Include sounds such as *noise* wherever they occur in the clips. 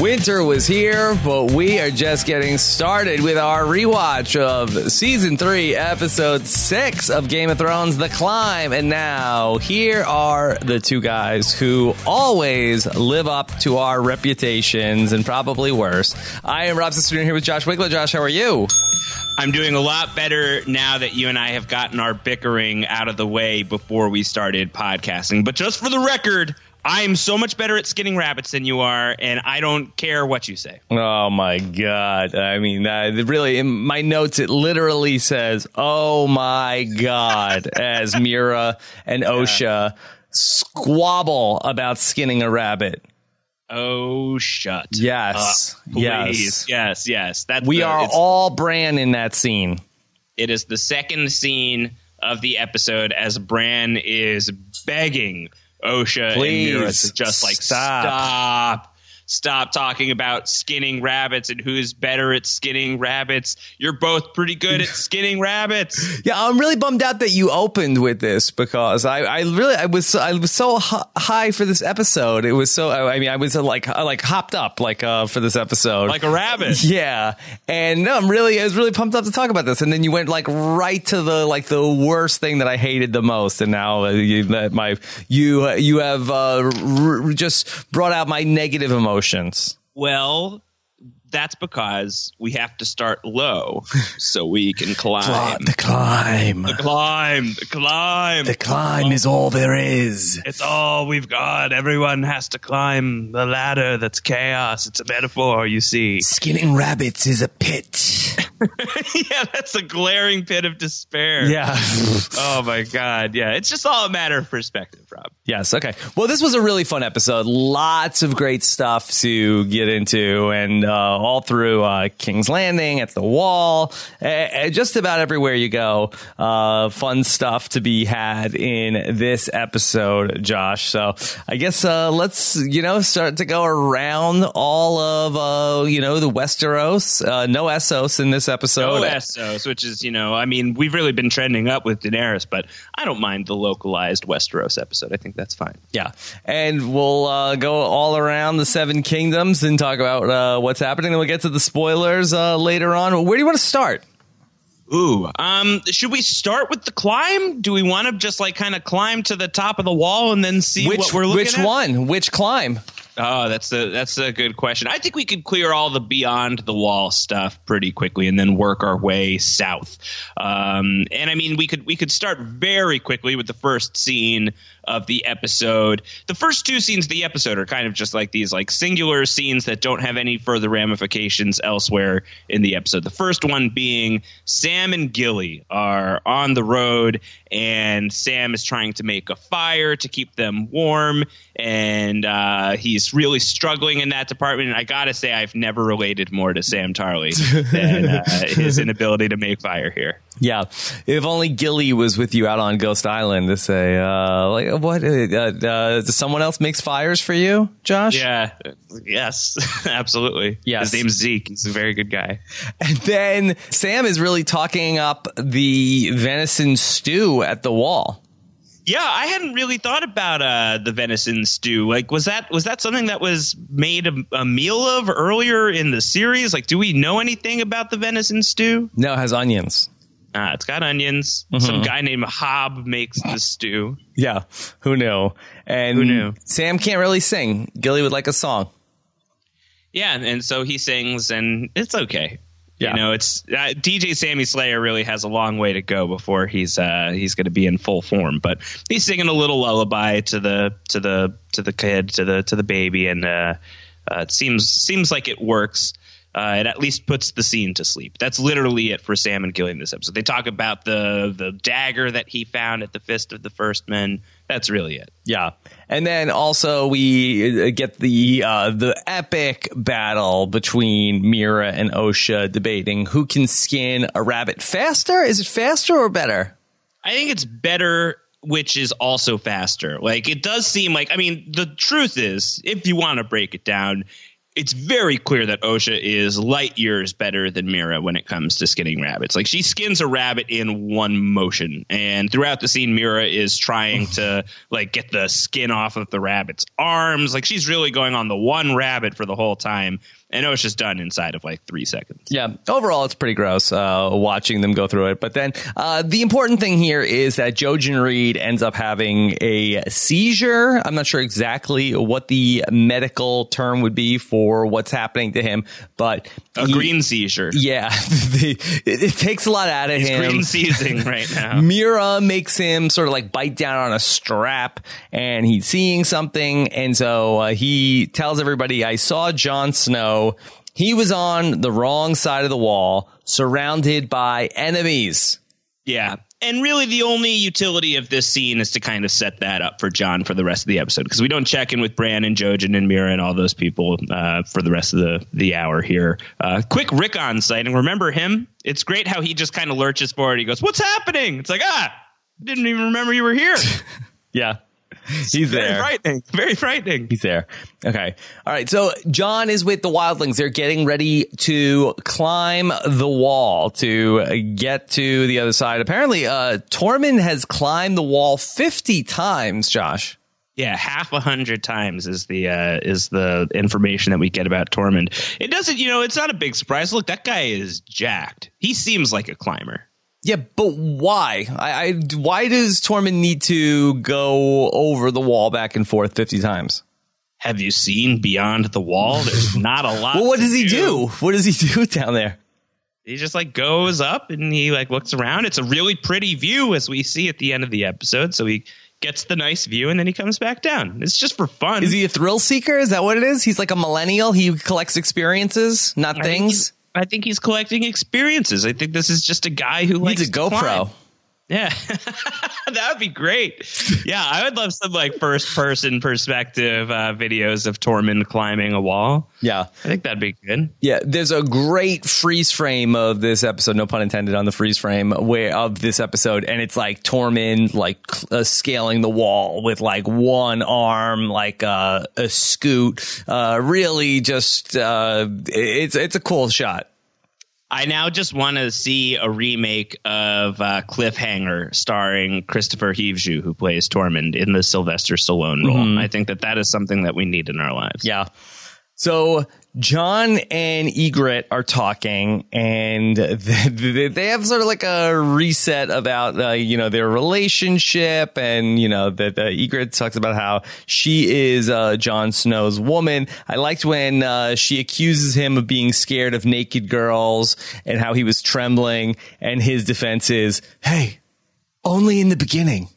Winter was here, but we are just getting started with our rewatch of season three, episode six of Game of Thrones, The Climb. And now, here are the two guys who always live up to our reputations and probably worse. I am Rob Cesternino here with Josh Wigler. Josh, how are you? I'm doing a lot better now that you and I have gotten our bickering out of the way before we started podcasting. But just for the record, I am so much better at skinning rabbits than you are, and I don't care what you say. Oh my god! I mean, uh, really, in my notes, it literally says, "Oh my god," *laughs* as Meera and Osha squabble about skinning a rabbit. Oh, shut. Yes, up, yes, yes, yes. That we the, are all Bran in that scene. It is the second scene of the episode as Bran is begging Osha Please, and Meera to just like stop. stop stop talking about skinning rabbits and who's better at skinning rabbits. You're both pretty good at skinning rabbits. *laughs* Yeah, I'm really bummed out that you opened with this because I, I really I was I was so high for this episode. It was so I mean I was uh, like uh, like hopped up like uh for this episode like a rabbit. *laughs* Yeah, and no, I'm really I was really pumped up to talk about this, and then you went like right to the like the worst thing that I hated the most, and now uh, you my you you have uh, r- just brought out my negative emotions emotions? Well, that's because we have to start low so we can *laughs* climb. the climb. The climb. The climb. The climb is all there is. It's all we've got. Everyone has to climb the ladder that's chaos. It's a metaphor, you see. Skinning rabbits is a pit. *laughs* yeah, that's a glaring pit of despair. Yeah. *laughs* oh my god. Yeah, it's just all a matter of perspective, Rob. Yes. Okay. Well, this was a really fun episode. Lots of great stuff to get into, and uh, all through uh, King's Landing, at the Wall, uh, just about everywhere you go. Uh, fun stuff to be had in this episode, Josh. So I guess uh, let's you know start to go around all of uh, you know the Westeros. no Essos in this episode. Essos, which is, you know, I mean, we've really been trending up with Daenerys, but I don't mind the localized Westeros episode. I think that's fine. Yeah. And we'll uh, go all around the Seven Kingdoms and talk about uh, what's happening. Then we'll get to the spoilers uh, later on. Where do you want to start? Ooh, um, should we start with the climb? Do we want to just like kind of climb to the top of the wall and then see which, what we're looking which at? Which one? Which climb? Oh, that's a that's a good question. I think we could clear all the beyond the wall stuff pretty quickly, and then work our way south. Um, and I mean, we could we could start very quickly with the first scene of the episode. The first two scenes of the episode are kind of just like these like singular scenes that don't have any further ramifications elsewhere in the episode. The first one being Sam and Gilly are on the road and Sam is trying to make a fire to keep them warm and uh, he's really struggling in that department. And I gotta say, I've never related more to Sam Tarly than uh, his *laughs* inability to make fire here. Yeah, if only Gilly was with you out on Ghost Island to say, uh, like, what? Uh, uh, someone else makes fires for you, Josh? Yeah, yes, *laughs* absolutely. Yes, his name's Zeke. He's a very good guy. And then Sam is really talking up the venison stew at the wall. Yeah, I hadn't really thought about uh, the venison stew. Like, was that was that something that was made a, a, meal of earlier in the series? Like, do we know anything about the venison stew? No, it has onions. Ah, it's got onions. Mm-hmm. Some guy named Hob makes the stew. Yeah, who knew? And who knew? Sam can't really sing. Gilly would like a song. Yeah, and so he sings, and it's okay. Yeah. You know, it's uh, DJ Sammy Slayer really has a long way to go before he's uh, he's going to be in full form. But he's singing a little lullaby to the to the to the kid to the to the baby, and uh, uh it seems seems like it works uh, it at least puts the scene to sleep. That's literally it for Sam and Gilly in this episode. They talk about the the dagger that he found at the fist of the first men. That's really it. Yeah, and then also we uh, get the uh, the epic battle between Meera and Osha debating who can skin a rabbit faster. Is it faster or better? I think it's better which is also faster. Like it does seem like I mean the truth is if you want to break it down it's very clear that Osha is light years better than Meera when it comes to skinning rabbits. Like she skins a rabbit in one motion, and throughout the scene, Meera is trying to like get the skin off of the rabbit's arms. Like she's really going on the one rabbit for the whole time and it was just done inside of like three seconds. Yeah, overall, it's pretty gross uh, watching them go through it. But then uh, the important thing here is that Jojen Reed ends up having a seizure. I'm not sure exactly what the medical term would be for what's happening to him, but a he, green seizure. Yeah, *laughs* the, it, it, takes a lot out of He's him. Green seizing *laughs* right now. Meera makes him sort of like bite down on a strap, and he's seeing something, and so uh, he tells everybody, "I saw Jon Snow." He was on the wrong side of the wall, surrounded by enemies. Yeah. And really, the only utility of this scene is to kind of set that up for Jon for the rest of the episode because we don't check in with Bran and Jojen and Meera and all those people uh, for the rest of the, the hour here. Uh, quick Rickon and Remember him? It's great how he just kind of lurches forward. He goes, What's happening? It's like, ah, didn't even remember you were here. *laughs* yeah. *laughs* He's very there. Frightening. Very frightening. He's there. Okay. All right. So Jon is with the wildlings. They're getting ready to climb the wall to get to the other side. Apparently, uh, Tormund has climbed the wall 50 times, Josh. Yeah, half a hundred times is the uh, is the information that we get about Tormund. It doesn't, you know, it's not a big surprise. Look, that guy is jacked. He seems like a climber. Yeah, but why? I, I why does Tormund need to go over the wall back and forth fifty times? Have you seen beyond the wall? There's *laughs* not a lot. well, what does he do? do? What does he do *laughs* down there? He just like goes up and he like looks around. It's a really pretty view as we see at the end of the episode. So he gets the nice view and then he comes back down. It's just for fun. Is he a thrill seeker? Is that what it is? He's like a millennial. He collects experiences, not I things. I think he's collecting experiences. I think this is just a guy who needs likes a GoPro. Yeah, *laughs* that would be great. Yeah, I would love some like first person perspective uh, videos of Tormund climbing a wall. Yeah, I think that'd be good. Yeah, there's a great freeze frame of this episode. No pun intended on the freeze frame where of this episode, and it's like Tormund like uh, scaling the wall with like one arm, like uh, a scoot. Uh, really, just uh, it's it's a cool shot. I now just want to see a remake of uh, Cliffhanger starring Kristofer Hivju, who plays Tormund in the Sylvester Stallone role. Mm-hmm. I think that that is something that we need in our lives. Yeah. So Jon and Ygritte are talking, and they have sort of like a reset about uh, you know their relationship, and you know that uh, Ygritte talks about how she is uh, Jon Snow's woman. I liked when uh, she accuses him of being scared of naked girls, and how he was trembling, and his defense is, "Hey, only in the beginning."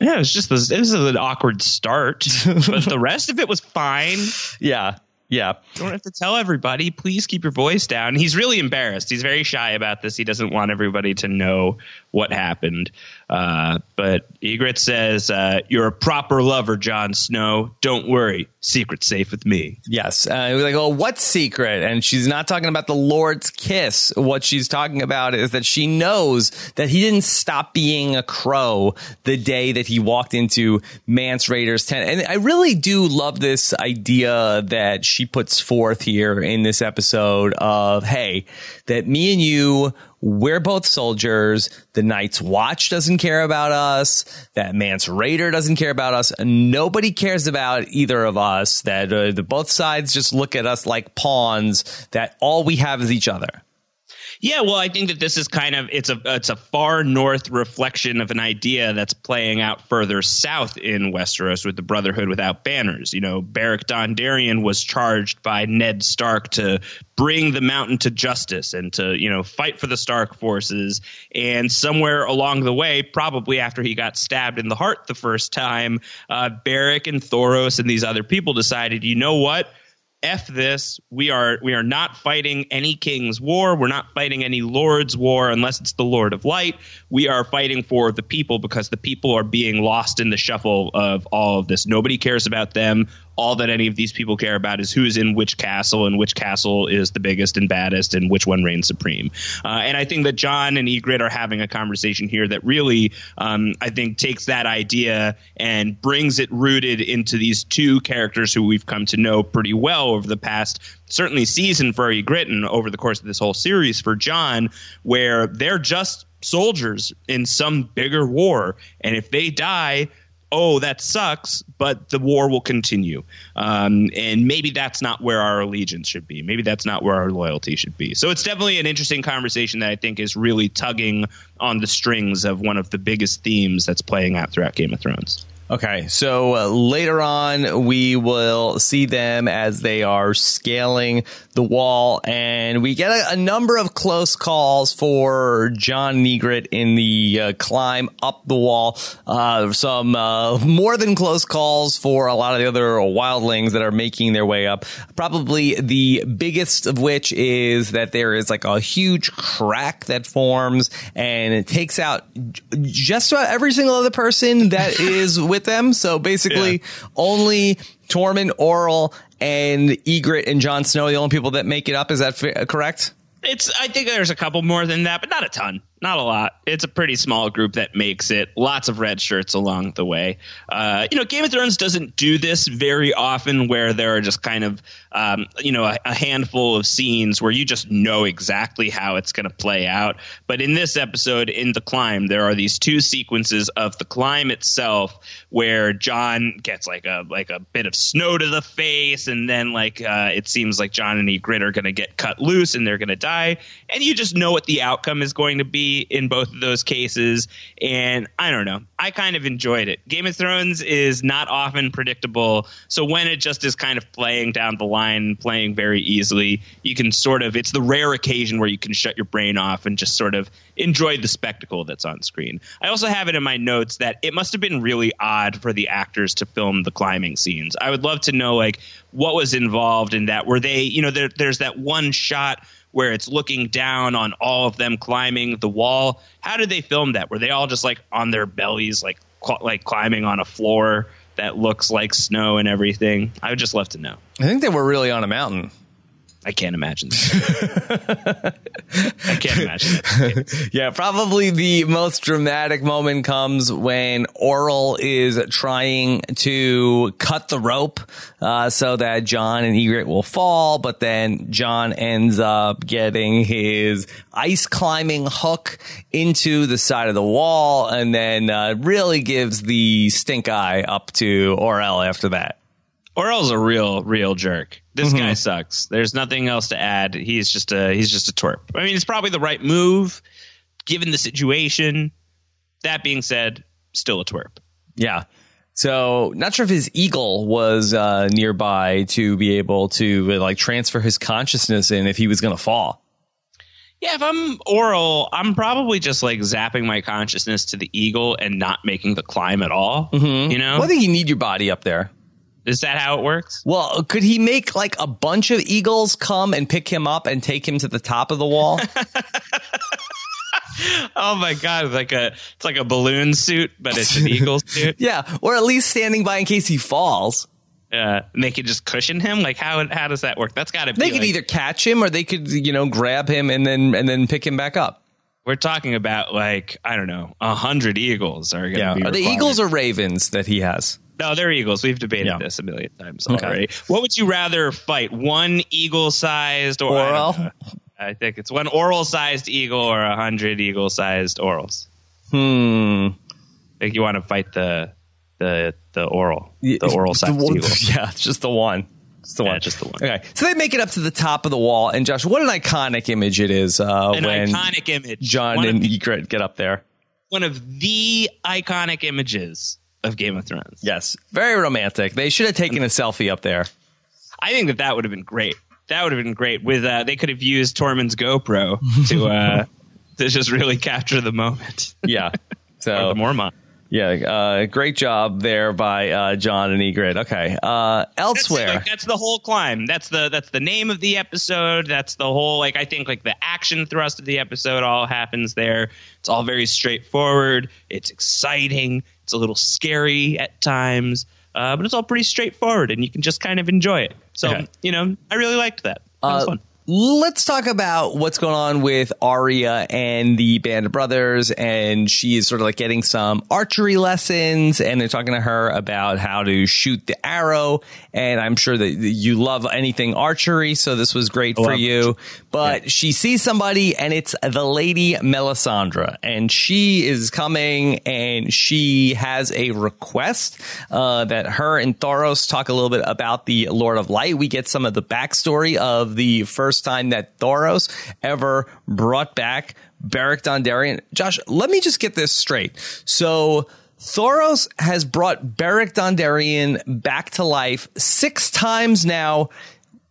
Yeah, it was just this. It was an awkward start, but the rest of it was fine. *laughs* Yeah, yeah. Don't have to tell everybody. Please keep your voice down. He's really embarrassed. He's very shy about this. He doesn't want everybody to know what happened. Uh, but Ygritte says, uh, "You're a proper lover, Jon Snow. Don't worry, secret safe with me." Yes. Uh, was like, "Oh, what secret?" And she's not talking about the Lord's kiss. What she's talking about is that she knows that he didn't stop being a crow the day that he walked into Mance Rayder's tent. And I really do love this idea that she puts forth here in this episode of, "Hey, that me and you." We're both soldiers. The Night's Watch doesn't care about us. That Mance Rayder doesn't care about us. Nobody cares about either of us. That uh, the both sides just look at us like pawns. That all we have is each other. Yeah, well, I think that this is kind of it's a it's a far north reflection of an idea that's playing out further south in Westeros with the Brotherhood without banners. You know, Beric Dondarrion was charged by Ned Stark to bring the mountain to justice and to you know fight for the Stark forces. And somewhere along the way, probably after he got stabbed in the heart the first time, uh, Beric and Thoros and these other people decided, you know what? F this. We are we are not fighting any king's war. We're not fighting any lord's war unless it's the Lord of Light. We are fighting for the people because the people are being lost in the shuffle of all of this. Nobody cares about them. All that any of these people care about is who's in which castle and which castle is the biggest and baddest and which one reigns supreme. Uh, and I think that Jon and Ygritte are having a conversation here that really, um, I think, takes that idea and brings it rooted into these two characters who we've come to know pretty well over the past certainly season for Ygritte and over the course of this whole series for Jon, where they're just soldiers in some bigger war, and if they die oh, that sucks, but the war will continue. Um, and maybe that's not where our allegiance should be. Maybe that's not where our loyalty should be. So it's definitely an interesting conversation that I think is really tugging on the strings of one of the biggest themes that's playing out throughout Game of Thrones. Okay, so uh, later on, we will see them as they are scaling the wall, and we get a, a number of close calls for John Negret in the uh, climb up the wall. Uh, some uh, more than close calls for a lot of the other wildlings that are making their way up. Probably the biggest of which is that there is like a huge crack that forms, and it takes out just about every single other person that *laughs* is with with them. So basically, yeah. only Tormund, Orell, and Ygritte and Jon Snow the only people that make it up. Is that f- correct? It's. I think there's a couple more than that, but not a ton not a lot. It's a pretty small group that makes it. Lots of red shirts along the way. Uh, you know, Game of Thrones doesn't do this very often, where there are just kind of um, you know a, a, handful of scenes where you just know exactly how it's going to play out. But in this episode, in the climb, there are these two sequences of the climb itself where Jon gets like a like a bit of snow to the face, and then like uh, it seems like Jon and Ygritte are going to get cut loose and they're going to die, and you just know what the outcome is going to be in both of those cases. And I don't know. I kind of enjoyed it. Game of Thrones is not often predictable. So when it just is kind of playing down the line, playing very easily, you can sort of, it's the rare occasion where you can shut your brain off and just sort of enjoy the spectacle that's on screen. I also have it in my notes that it must have been really odd for the actors to film the climbing scenes. I would love to know, like, what was involved in that. Were they, you know, there, there's that one shot where it's looking down on all of them climbing the wall. How did they film that? Were they all just like on their bellies, like cl- like climbing on a floor that looks like snow and everything? I would just love to know. I think they were really on a mountain. I can't imagine. *laughs* I can't imagine. *laughs* yeah, probably the most dramatic moment comes when Orell is trying to cut the rope uh, so that Jon and Ygritte will fall, but then Jon ends up getting his ice climbing hook into the side of the wall, and then uh, really gives the stink eye up to Orell after that. Orell's a real, real jerk. This mm-hmm. guy sucks. There's nothing else to add. He's just a he's just a twerp. I mean, it's probably the right move given the situation. That being said, still a twerp. Yeah. So, not sure if his eagle was uh, nearby to be able to uh, like transfer his consciousness in if he was going to fall. Yeah, if I'm Orell, I'm probably just like zapping my consciousness to the eagle and not making the climb at all. Mm-hmm. You know, well, I think you need your body up there. Is that how it works? Well, could he make like a bunch of eagles come and pick him up and take him to the top of the wall? *laughs* oh my god, like a it's like a balloon suit, but it's an eagle *laughs* suit. yeah, or at least standing by in case he falls. Uh, and they could just cushion him. Like how how does that work? That's got to be. They could like, either catch him or they could you know grab him and then and then pick him back up. We're talking about like I don't know, a hundred eagles are going to yeah. be. Are the eagles or ravens that he has? No, they're eagles. We've debated yeah. this a million times already. What would you rather fight? One eagle-sized or Orell? I, *laughs* I think it's one Orell-sized eagle or a hundred eagle-sized Orells. Hmm. I think you want to fight the the the Orell, the Orell-sized eagle. *laughs* Yeah, just the one. Just the yeah, one. Just the one. Okay, so they make it up to the top of the wall, and Josh, what an iconic image it is uh, an when iconic image. Jon one and Ygritte get up there. One of the iconic images of Game of Thrones. Yes, very romantic. They should have taken a selfie up there. I think that that would have been great. That would have been great. With uh, they could have used Tormund's GoPro to *laughs* uh, to just really capture the moment. Yeah. *laughs* So the Mormont. Yeah, uh, great job there by uh, Jon and Ygritte. Okay, uh, elsewhere. That's, like, that's, the whole climb. That's the that's the name of the episode. That's the whole like I think like the action thrust of the episode all happens there. It's all very straightforward. It's exciting. It's a little scary at times. uh, but it's all pretty straightforward, and you can just kind of enjoy it. So Okay. you know, I really liked that. Uh, fun. Let's talk about what's going on with Arya and the band of brothers. And she is sort of like getting some archery lessons and they're talking to her about how to shoot the arrow. And I'm sure that you love anything archery. So this was great for you. But she sees somebody and it's the lady Melisandre and she is coming and she has a request, uh, that her and Thoros talk a little bit about the Lord of Light. We get some of the backstory of the first time that Thoros ever brought back Beric Dondarrion. Josh, let me just get this straight. So Thoros has brought Beric Dondarrion back to life six times now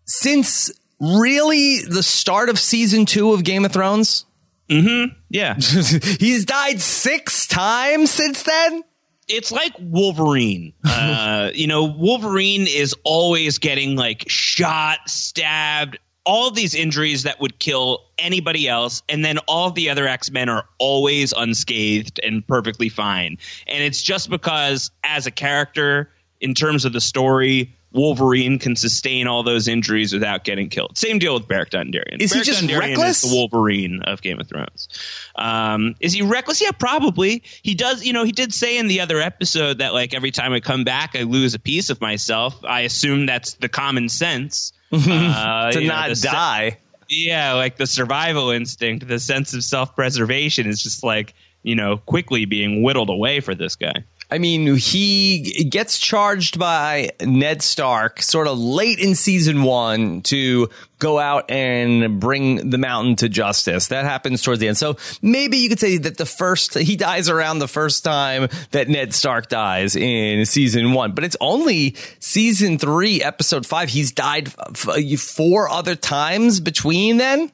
since really the start of season two of Game of Thrones. Yeah, *laughs* He's died six times since then. it's like Wolverine. *laughs* Uh, you know, Wolverine is always getting like shot, stabbed, all these injuries that would kill anybody else, and then all the other X Men are always unscathed and perfectly fine. And it's just because, as a character, in terms of the story, Wolverine can sustain all those injuries without getting killed. Same deal with Beric Dondarrion. Is he just Dondarrion reckless? Is the Wolverine of Game of Thrones. Um, is he reckless? Yeah, probably. He does. You know, he did say in the other episode that like every time I come back, I lose a piece of myself. I assume that's the common sense uh, *laughs* to you know, not se- die. yeah, like the survival instinct, the sense of self preservation is just like you know quickly being whittled away for this guy. I mean, he gets charged by Ned Stark sort of late in season one to go out and bring the mountain to justice. That happens towards the end. So maybe you could say that the first, he dies around the first time that Ned Stark dies in season one, but it's only season three, episode five. He's died f- f- four other times between then.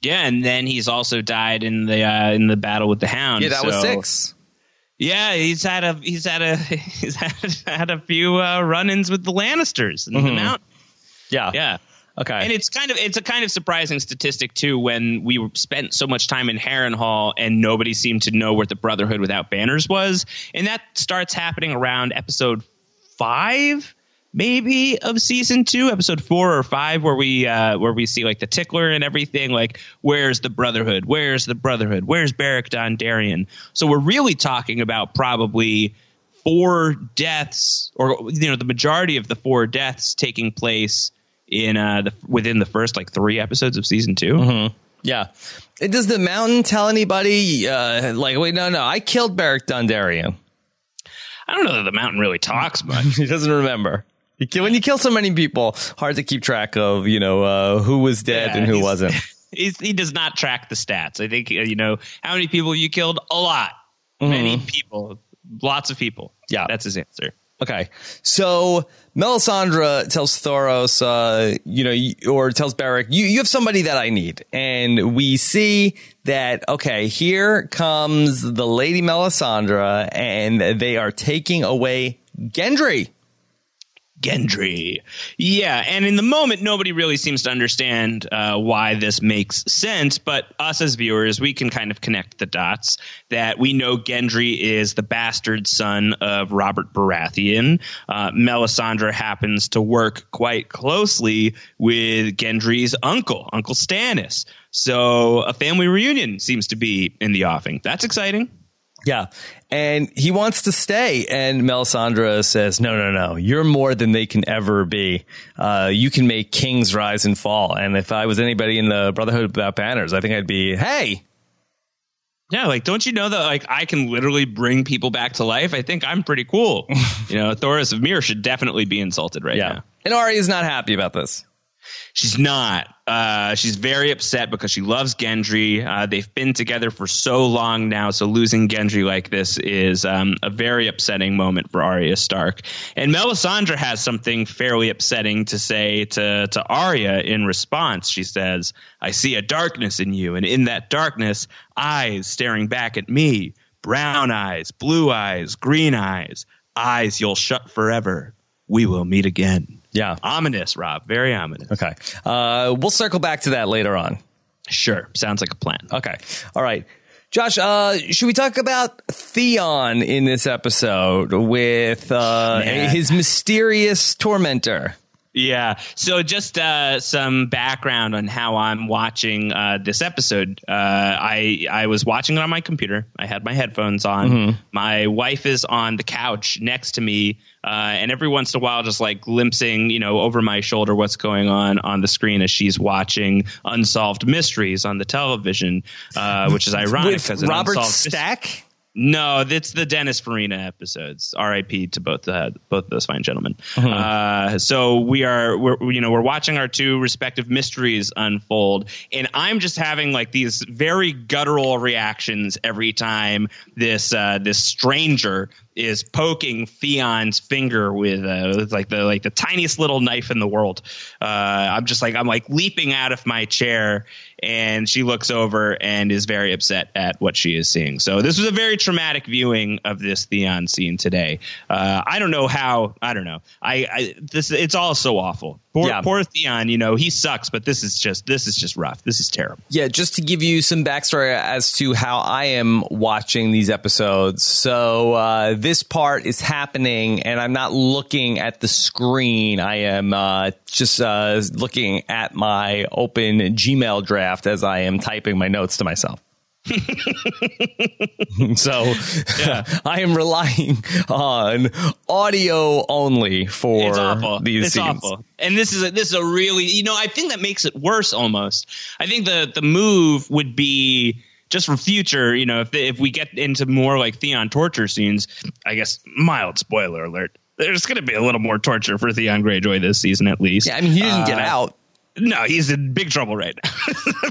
Yeah, and then he's also died in the uh, in the battle with the Hound. Yeah, that was six. Yeah, he's had a he's had a *laughs* he's had, had a few uh, run-ins with the Lannisters in the mountain. Yeah. Yeah. Okay. And it's kind of it's a kind of surprising statistic too when we spent so much time in Harrenhal and nobody seemed to know where the Brotherhood without banners was, and that starts happening around episode five, maybe of season two, episode four or five, where we uh, where we see like the tickler and everything. Like, where's the Brotherhood? Where's the Brotherhood? Where's Beric Dondarrion? So we're really talking about probably four deaths, or you know, the majority of the four deaths taking place in uh the within the first like three episodes of season 2 Yeah. Uh, Does the mountain tell anybody, uh, like, wait, no, no, I killed Beric Dondarrion. I don't know that the mountain really talks much. *laughs* He doesn't remember. You When you kill so many people, hard to keep track of, you know, uh, who was dead Yeah, and who wasn't. *laughs* He does not track the stats. I think uh, you know how many people you killed. A lot, many people, lots of people. Yeah. that's his answer. Okay. So Melisandre tells Thoros, uh, you know, or tells Beric, you, you have somebody that I need. And we see that, okay, here comes the Lady Melisandre and they are taking away Gendry. Gendry. Yeah, and in the moment, nobody really seems to understand uh, why this makes sense. But us as viewers, we can kind of connect the dots that we know Gendry is the bastard son of Robert Baratheon. Uh, Melisandre happens to work quite closely with Gendry's uncle, Uncle Stannis. So a family reunion seems to be in the offing. That's exciting. Yeah. And he wants to stay. And Melisandre says, no, no, no. You're more than they can ever be. Uh, you can make kings rise and fall. And if I was anybody in the Brotherhood Without Banners, I think I'd be, hey, Yeah, like don't you know that like I can literally bring people back to life? I think I'm pretty cool. *laughs* you know, Thoros of Myr should definitely be insulted right yeah. now. And Arya's not happy about this. She's not. Uh, she's very upset because she loves Gendry. Uh, they've been together for so long now, so losing Gendry like this is um, a very upsetting moment for Arya Stark. And Melisandre has something fairly upsetting to say to to Arya in response. She says, "I see a darkness in you, and in that darkness, eyes staring back at me, brown eyes, blue eyes, green eyes, eyes you'll shut forever. We will meet again." Yeah. Ominous, Rob. Very ominous. Okay. Uh, we'll circle back to that later on. Sure. Sounds like a plan. Okay. All right. Josh, uh, should we talk about Theon in this episode with uh, his mysterious tormentor? Yeah. So just uh, some background on how I'm watching uh, this episode. Uh, I I was watching it on my computer. I had my headphones on. My wife is on the couch next to me, uh, and every once in a while, just like glimpsing, you know, over my shoulder, what's going on on the screen as she's watching unsolved mysteries on the television, uh, which is *laughs* ironic because Robert Stack? No, it's the Dennis Farina episodes. R.I.P. to both uh, both those fine gentlemen. Uh-huh. Uh, so we are, we're, you know, we're watching our two respective mysteries unfold, and I'm just having like these very guttural reactions every time this uh, this stranger is poking Theon's finger with, uh, with like the like the tiniest little knife in the world. Uh, I'm just like I'm like leaping out of my chair, and she looks over and is very upset at what she is seeing. So this was a very traumatic viewing of this Theon scene today. Uh, I don't know how. I don't know. I, I this it's all so awful. Poor, Yeah. poor Theon. You know he sucks, but this is just this is just rough. This is terrible. Yeah, just to give you some backstory as to how I am watching these episodes. So uh, this part is happening, and I'm not looking at the screen. I am uh, just uh, looking at my open Gmail draft as I am typing my notes to myself. *laughs* so I am relying on audio only for It's awful. these it's scenes. awful. And this is a, this is a really you know I think that makes it worse almost. I think the the move would be just for future. You know if if we get into more like Theon torture scenes, I guess mild spoiler alert. There's going to be a little more torture for Theon Greyjoy this season, at least. Yeah, I mean, he didn't get Uh, out. No, he's in big trouble right now.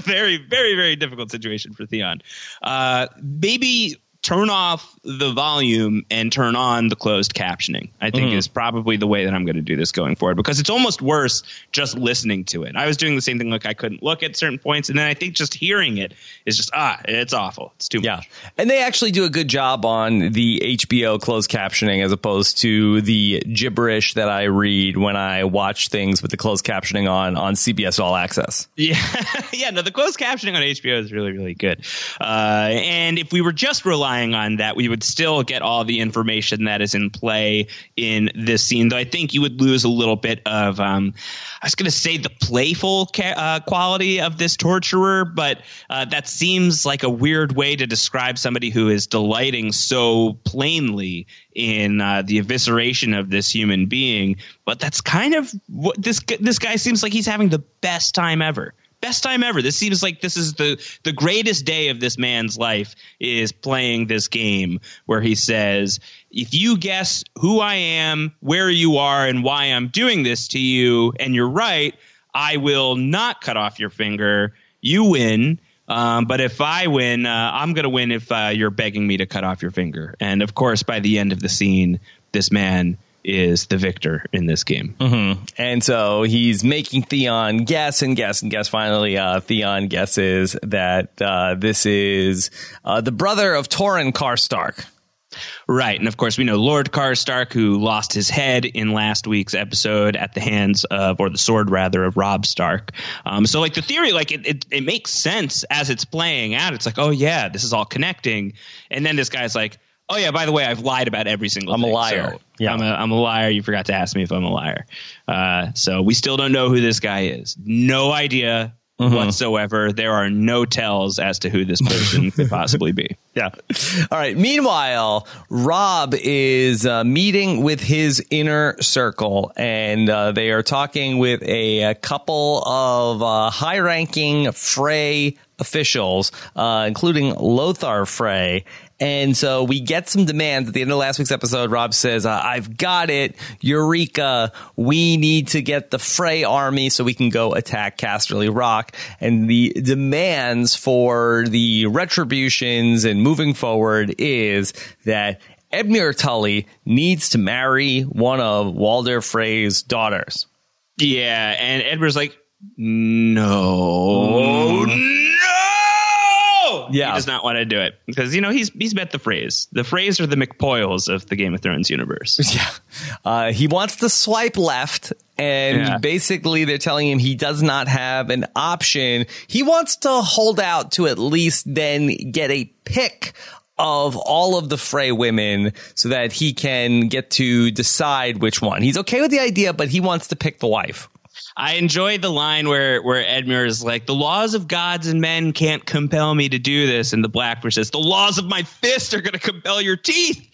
*laughs* very, very, very difficult situation for Theon. Uh, maybe turn off the volume and turn on the closed captioning. I think is probably the way that I'm going to do this going forward because it's almost worse just listening to it. I was doing the same thing, like I couldn't look at certain points, and then I think just hearing it is just ah, it's awful. It's too Yeah. much. And they actually do a good job on the HBO closed captioning as opposed to the gibberish that I read when I watch things with the closed captioning on on CBS All Access. *laughs* Yeah, *laughs* yeah. No, the closed captioning on HBO is really, really good. Uh, and if we were just relying on that, we would still get all the information that is in play in this scene. Though I think you would lose a little bit of, um, I was going to say, the playful ca- uh, quality of this torturer, but uh, that seems like a weird way to describe somebody who is delighting so plainly in uh, the evisceration of this human being. But that's kind of what this this guy seems like he's having the best time ever. Best time ever. This seems like this is the the greatest day of this man's life is playing this game where he says, "If you guess who I am, where you are, and why I'm doing this to you, and you're right, I will not cut off your finger. You win." Um, but if I win, uh, I'm going to win if uh, you're begging me to cut off your finger. And of course, by the end of the scene, this man is the victor in this game. And so he's making Theon guess and guess and guess. Finally, uh, Theon guesses that uh, this is uh, the brother of Torrhen Karstark. Right. And of course, we know Lord Karstark, who lost his head in last week's episode at the hands of, or the sword rather, of Robb Stark. Um, so, like, the theory, like, it, it, it makes sense as it's playing out. It's like, oh, yeah, this is all connecting. And then this guy's like, oh, yeah, by the way, I've lied about every single I'm a liar. So Yeah. I'm, a, I'm a liar. You forgot to ask me if I'm a liar. Uh, so, we still don't know who this guy is. No idea. Whatsoever, there are no tells as to who this person could possibly be. *laughs* Yeah. All right. Meanwhile, Robb is uh, meeting with his inner circle, and uh, they are talking with a, a couple of uh, high-ranking Frey officials, uh, including Lothar Frey. And so we get some demands at the end of last week's episode. Robb says, uh, "I've got it, Eureka! We need to get the Frey army so we can go attack Casterly Rock." And the demands for the retributions and moving forward is that Edmure Tully needs to marry one of Walder Frey's daughters. Yeah, and Edmure's like, no, no. Yeah. he does not want to do it because you know he's he's met the Freys. The Freys are the McPoyles of the Game of Thrones universe. *laughs* Yeah. Uh, he wants to swipe left And Yeah. basically they're telling him he does not have an option. He wants to hold out to at least then get a pick of all of the Frey women so that he can get to decide which one. He's okay with the idea, but he wants to pick the wife. I enjoy the line where where Edmure is like, "The laws of gods and men can't compel me to do this," and the Blackfish says, "The laws of my fist are going to compel your teeth."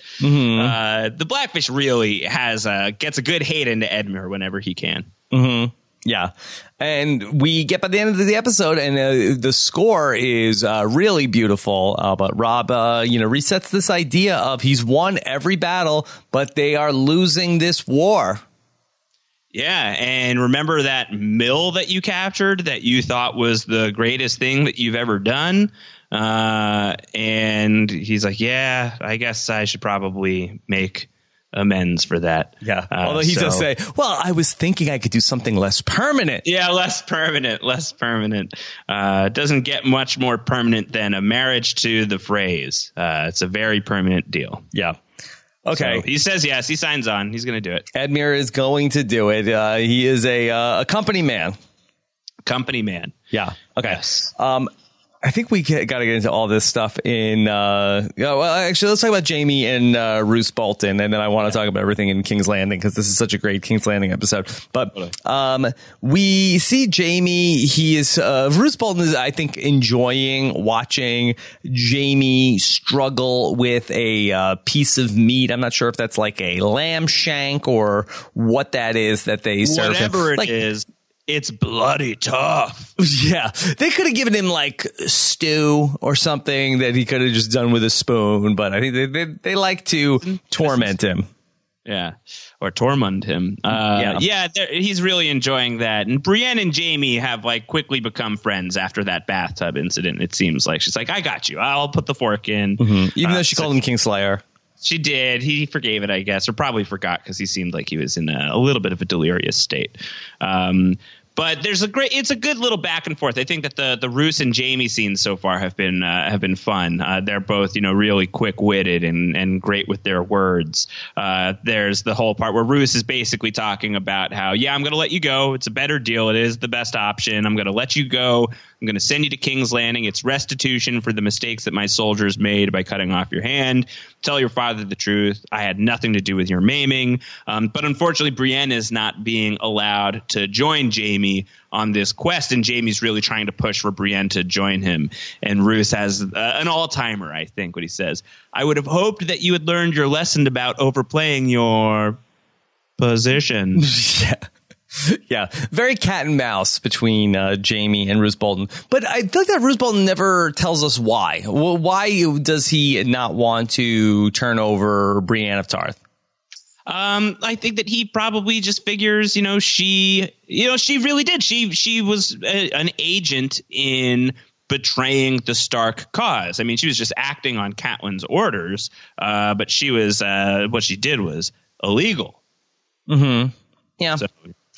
Uh, the Blackfish really has a, gets a good hate into Edmure whenever he can. Yeah. And we get by the end of the episode and uh, the score is uh, really beautiful. Uh, but Robb, uh, you know, resets this idea of he's won every battle, but they are losing this war. Yeah, and remember that mill that you captured that you thought was the greatest thing that you've ever done? Uh, and he's like, "Yeah, I guess I should probably make amends for that." Yeah. Uh, Although he so- does say, well, I was thinking I could do something less permanent. Yeah, less permanent, less permanent. Uh, doesn't get much more permanent than a marriage to the Freys. Uh, it's a very permanent deal. Yeah. Okay. So he says yes. He signs on. He's going to do it. Edmure is going to do it. Uh, he is a, uh, a company man. Company man. Yeah. Okay. Yes. Um, I think we got to get into all this stuff in. Uh, well, actually, let's talk about Jaime and uh, Roose Bolton, and then I want to talk about everything in King's Landing because this is such a great King's Landing episode. But um, we see Jaime. He is uh, Roose Bolton is, I think, enjoying watching Jaime struggle with a uh, piece of meat. I'm not sure if that's like a lamb shank or what that is that they serve. him. Whatever it Like, is, it's bloody tough. *laughs* yeah, they could have given him like stew or something that he could have just done with a spoon, but I think they they, they like to torment him. Yeah. Or torment him. Uh, Yeah. yeah, he's really enjoying that. And Brienne and Jaime have like quickly become friends after that bathtub incident. It seems like she's like, I got you. I'll put the fork in. Even Uh, though she so- called him Kingslayer. She did. He forgave it, I guess, or probably forgot because he seemed like he was in a, a little bit of a delirious state. Um, but there's a great, it's a good little back and forth. I think that the the Roose and Jaime scenes so far have been uh, have been fun. Uh, they're both you know really quick witted and and great with their words. Uh, there's the whole part where Roose is basically talking about how yeah I'm to let you go. It's a better deal. It is the best option. I'm to let you go. I'm going to send you to King's Landing. It's restitution for the mistakes that my soldiers made by cutting off your hand. Tell your father the truth. I had nothing to do with your maiming. Um, but unfortunately, Brienne is not being allowed to join Jaime on this quest, and Jaime's really trying to push for Brienne to join him. And Roose has uh, an all timer, I think, what he says. I would have hoped that you had learned your lesson about overplaying your position. *laughs* yeah. *laughs* Yeah, very cat and mouse between uh, Jaime and Roose Bolton. But I feel like that Roose Bolton never tells us why. Well, why does he not want to turn over Brienne of Tarth? Um, I think that he probably just figures, you know, she, you know, she really did. She she was a, an agent in betraying the Stark cause. I mean, she was just acting on Catelyn's orders, uh, but she was uh, what she did was illegal. Yeah. So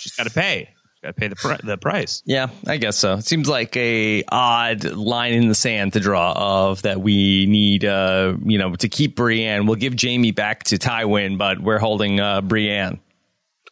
she's got to pay. Got to pay the pri- the price. Yeah, I guess so. It seems like a odd line in the sand to draw of that we need, uh, you know, to keep Brienne. We'll give Jaime back to Tywin, but we're holding uh, Brienne.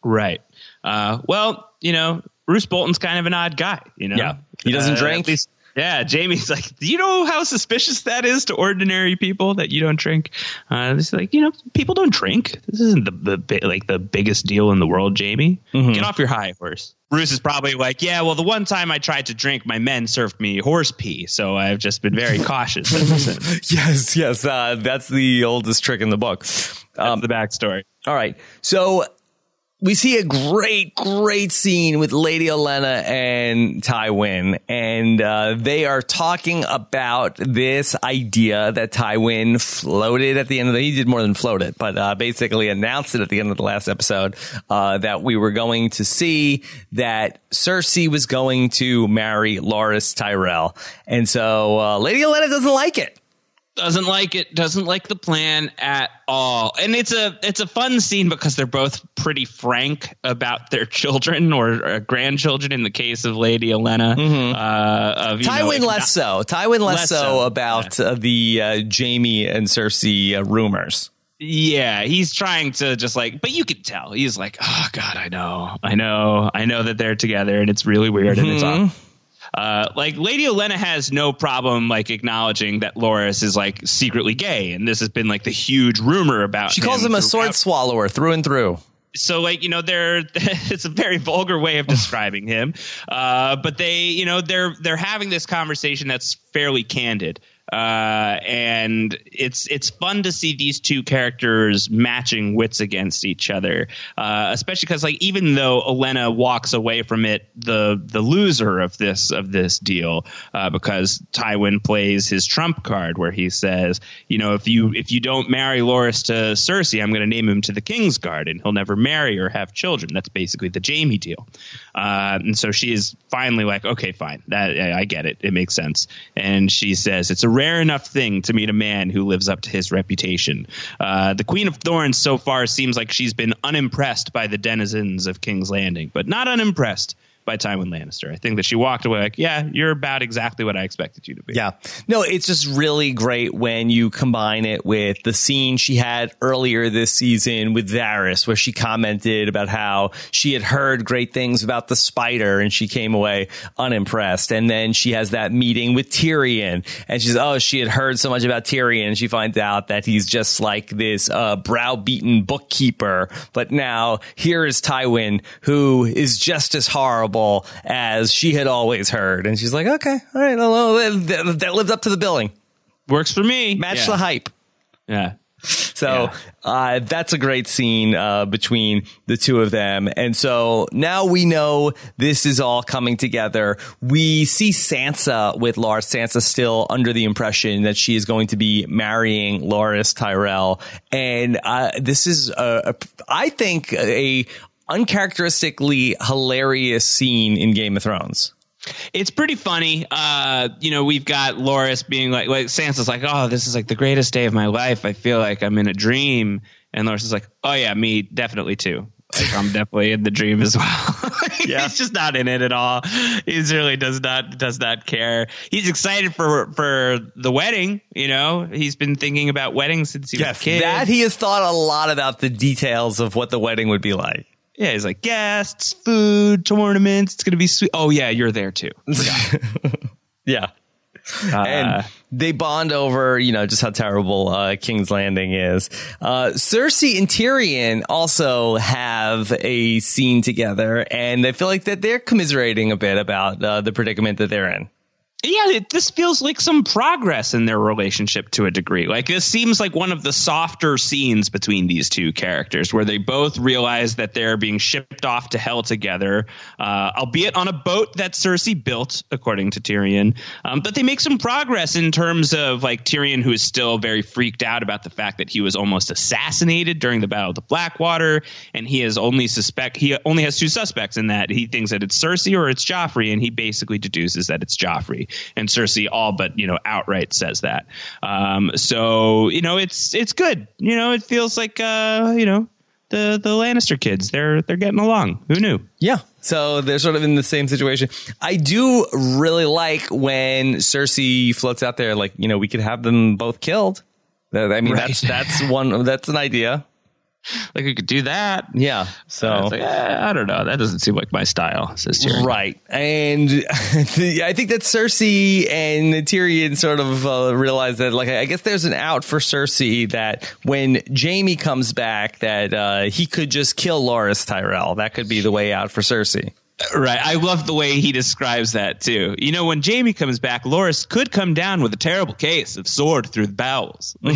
Right. Uh, well, you know, Roose Bolton's kind of an odd guy. You know. Yeah. He doesn't Uh, drink. at least- yeah, Jaime's like, do you know how suspicious that is to ordinary people that you don't drink? Uh, it's like, you know, people don't drink. This isn't the, the like the biggest deal in the world, Jaime. Mm-hmm. Get off your high horse. Roose is probably like, yeah, well, the one time I tried to drink, my men served me horse pee, so I've just been very *laughs* cautious. Yes, yes, uh, that's the oldest trick in the book. Um, the backstory. all right, so we see a great, great scene with Lady Olenna and Tywin, and uh, they are talking about this idea that Tywin floated at the end of the. He did more than float it, but uh, basically announced it at the end of the last episode uh, that we were going to see that Cersei was going to marry Loras Tyrell, and so uh, Lady Olenna doesn't like it. Doesn't like it doesn't like the plan at all and it's a it's a fun scene because they're both pretty frank about their *laughs* children or, or grandchildren in the case of lady Olenna uh, of, know, Tywin if less not- so. Tywin less, Less so, so, about uh, the uh, Jaime and Cersei uh, rumors. Yeah, he's trying to just like, but you can tell he's like, oh god, I know, I know, I know that they're together, and it's really weird, and it's Mm-hmm. off. Uh, like Lady Olenna has no problem like acknowledging that Loras is like secretly gay, and this has been like the huge rumor about. She calls him a sword swallower through and through. so like you know they're *laughs* it's a very vulgar way of describing him uh, but they you know they're they're having this conversation that's fairly candid uh, and it's it's fun to see these two characters matching wits against each other, uh, especially because like even though Olenna walks away from it the the loser of this of this deal uh, because Tywin plays his trump card where he says you know if you if you don't marry Loras to Cersei I'm going to name him to the King's Guard and he'll never marry or have children. That's basically the Jaime deal. Uh, and so she is finally like, okay, fine, that I I get it, it makes sense. And she says it's a rare enough thing to meet a man who lives up to his reputation. Uh, the Queen of Thorns so far seems like she's been unimpressed by the denizens of King's Landing, but not unimpressed by Tywin Lannister. I think that she walked away like, yeah, you're about exactly what I expected you to be. Yeah. No, it's just really great when you combine it with the scene she had earlier this season with Varys, where she commented about how she had heard great things about the spider and she came away unimpressed. And then she has that meeting with Tyrion and she's, oh, she had heard so much about Tyrion. And she finds out that he's just like this, uh, browbeaten bookkeeper. But now here is Tywin, who is just as horrible as she had always heard. And she's like, okay, all right, well, that, that, lived up to the billing. Works for me. Match yeah. the hype. Yeah. So Yeah. uh, that's a great scene uh, between the two of them. And so now we know this is all coming together. We see Sansa with Loras. Sansa still under the impression that she is going to be marrying Loras Tyrell. And uh, this is, a, a, I think, a uncharacteristically hilarious scene in Game of Thrones. It's pretty funny. Uh, you know, we've got Loras being like, like Sansa's like, oh, this is like the greatest day of my life. I feel like I'm in a dream. And Loras is like, oh yeah, me definitely too. Like I'm definitely in the dream as well. *laughs* Yeah. He's just not in it at all. He really does not does not care. He's excited for for the wedding. You know, he's been thinking about weddings since he was a kid. that he has thought a lot about the details of what the wedding would be like. Yeah, he's like guests, food, tournaments. It's gonna be sweet. Oh yeah, you're there too. *laughs* Yeah. and they bond over, you know, just how terrible uh, King's Landing is. Uh, Cersei and Tyrion also have a scene together, and they feel like that they're commiserating a bit about uh, the predicament that they're in. Yeah, it, this feels like some progress in their relationship to a degree. Like this seems like one of the softer scenes between these two characters, where they both realize that they're being shipped off to hell together, uh, albeit on a boat that Cersei built, according to Tyrion. Um, but they make some progress in terms of like Tyrion, who is still very freaked out about the fact that he was almost assassinated during the Battle of the Blackwater, and he has only suspect he only has two suspects in that he thinks that it's Cersei or it's Joffrey, and he basically deduces that it's Joffrey and Cersei all but you know outright says that. Um, so you know it's it's good. You know it feels like uh, you know the the Lannister kids they're they're getting along. Who knew? Yeah. So they're sort of in the same situation. I do really like when Cersei floats out there, like, you know, we could have them both killed. I mean, Right. that's, that's one, that's an idea. *laughs* Like we could do that. Yeah. So. It's like, eh, I don't know. That doesn't seem like my style. Says Tyrion. Right. And *laughs* the, I think that Cersei and Tyrion sort of uh, realize that, like, I guess there's an out for Cersei that when Jaime comes back, that uh, he could just kill Loras Tyrell. That could be the way out for Cersei. Right. I love the way he describes that too. You know, when Jaime comes back, Loras could come down with a terrible case of sword through the bowels. *laughs*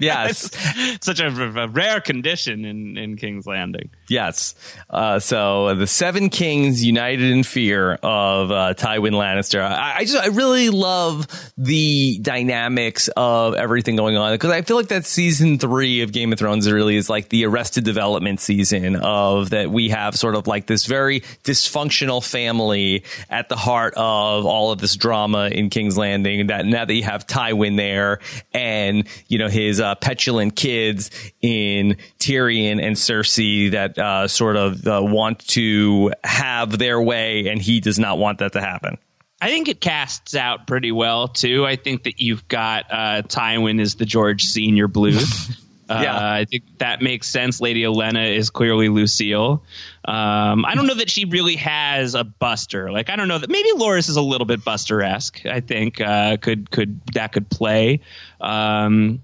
Yes. *laughs* Such a, a rare condition in, in King's Landing. Yes. Uh, so the Seven Kings united in fear of uh, Tywin Lannister. I, I just, I really love the dynamics of everything going on because I feel like that season three of Game of Thrones really is like the Arrested Development season of that we have sort of like this very dysfunctional family at the heart of all of this drama in King's Landing. That now that you have Tywin there and you know his uh, petulant kids in Tyrion and Cersei that uh, sort of uh, want to have their way, and he does not want that to happen. I think it casts out pretty well too. I think that you've got uh, Tywin as the George Senior Bluth. *laughs* Uh, Yeah. Uh, I think that makes sense. Lady Olenna is clearly Lucille. Um, I don't know that she really has a Buster. Like I don't know that maybe Loras is a little bit Buster esque. I think uh, could could that could play. Um,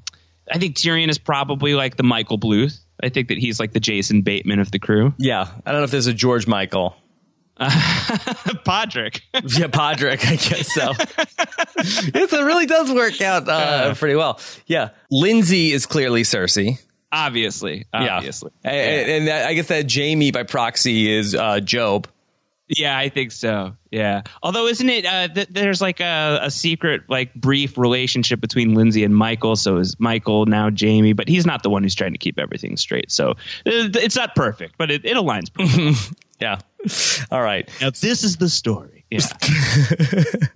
I think Tyrion is probably like the Michael Bluth. I think that he's like the Jason Bateman of the crew. Yeah, I don't know if there's a George Michael. *laughs* Podrick. Yeah, Podrick, I guess so. yes, it really does work out uh, pretty well. Yeah, Lindsay is clearly Cersei. obviously, obviously. Yeah, and, and that, I guess that Jaime by proxy is uh, GOB. Yeah, I think so. Yeah. Although, isn't it? Uh, th- there's like a, a secret, like brief relationship between Lindsay and Michael. So is Michael now Jaime? But he's not the one who's trying to keep everything straight. So uh, it's not perfect, but it, it aligns. *laughs* Yeah. *laughs* All right. now this is the story. Yeah. *laughs*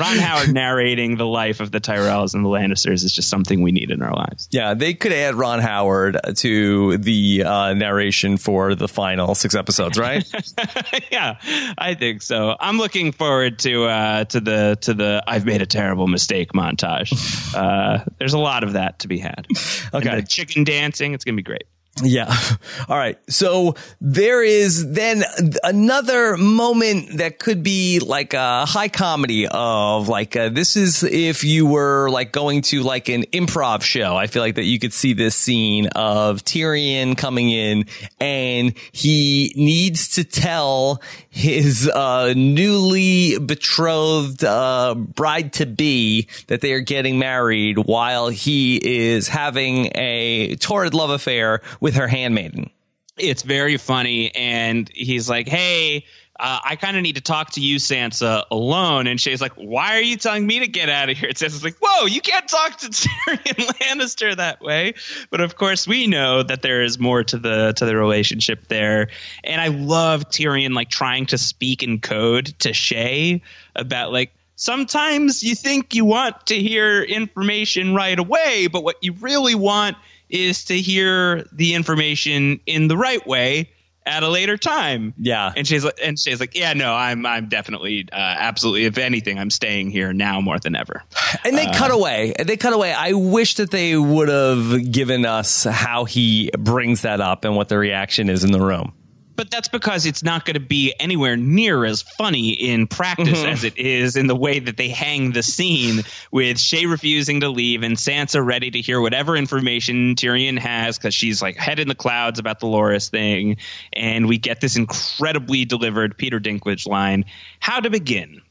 Ron Howard narrating the life of the Tyrells and the Lannisters is just something we need in our lives. Yeah, they could add Ron Howard to the uh, narration for the final six episodes, right? *laughs* yeah, I think so. I'm looking forward to uh, to the to the I've made a terrible mistake montage. Uh, there's a lot of that to be had. Okay. The chicken dancing, it's gonna be great. Yeah. *laughs* All right. So there is then another moment that could be like a high comedy of like, uh, this is if you were like going to like an improv show. I feel like that you could see this scene of Tyrion coming in and he needs to tell his, uh, newly betrothed, uh, bride to be that they are getting married while he is having a torrid love affair with her handmaiden. It's very funny, and he's like, "Hey." Uh, I kind of need to talk to you, Sansa, alone. And Shae's like, "Why are you telling me to get out of here?" And Sansa's like, "Whoa, you can't talk to *laughs* Tyrion Lannister that way." But of course, we know that there is more to the to the relationship there. And I love Tyrion like trying to speak in code to Shae about like sometimes you think you want to hear information right away, but what you really want is to hear the information in the right way at a later time. Yeah. And she's like, and she's like, yeah, no, I'm, I'm definitely, uh, absolutely. If anything, I'm staying here now more than ever. And they cut away. They cut away. I wish that they would have given us how he brings that up and what the reaction is in the room. But that's because it's not going to be anywhere near as funny in practice mm-hmm. as it is in the way that they hang the scene with Shae refusing to leave and Sansa ready to hear whatever information Tyrion has because she's like head in the clouds about the Loras thing. And we get this incredibly delivered Peter Dinklage line How to begin?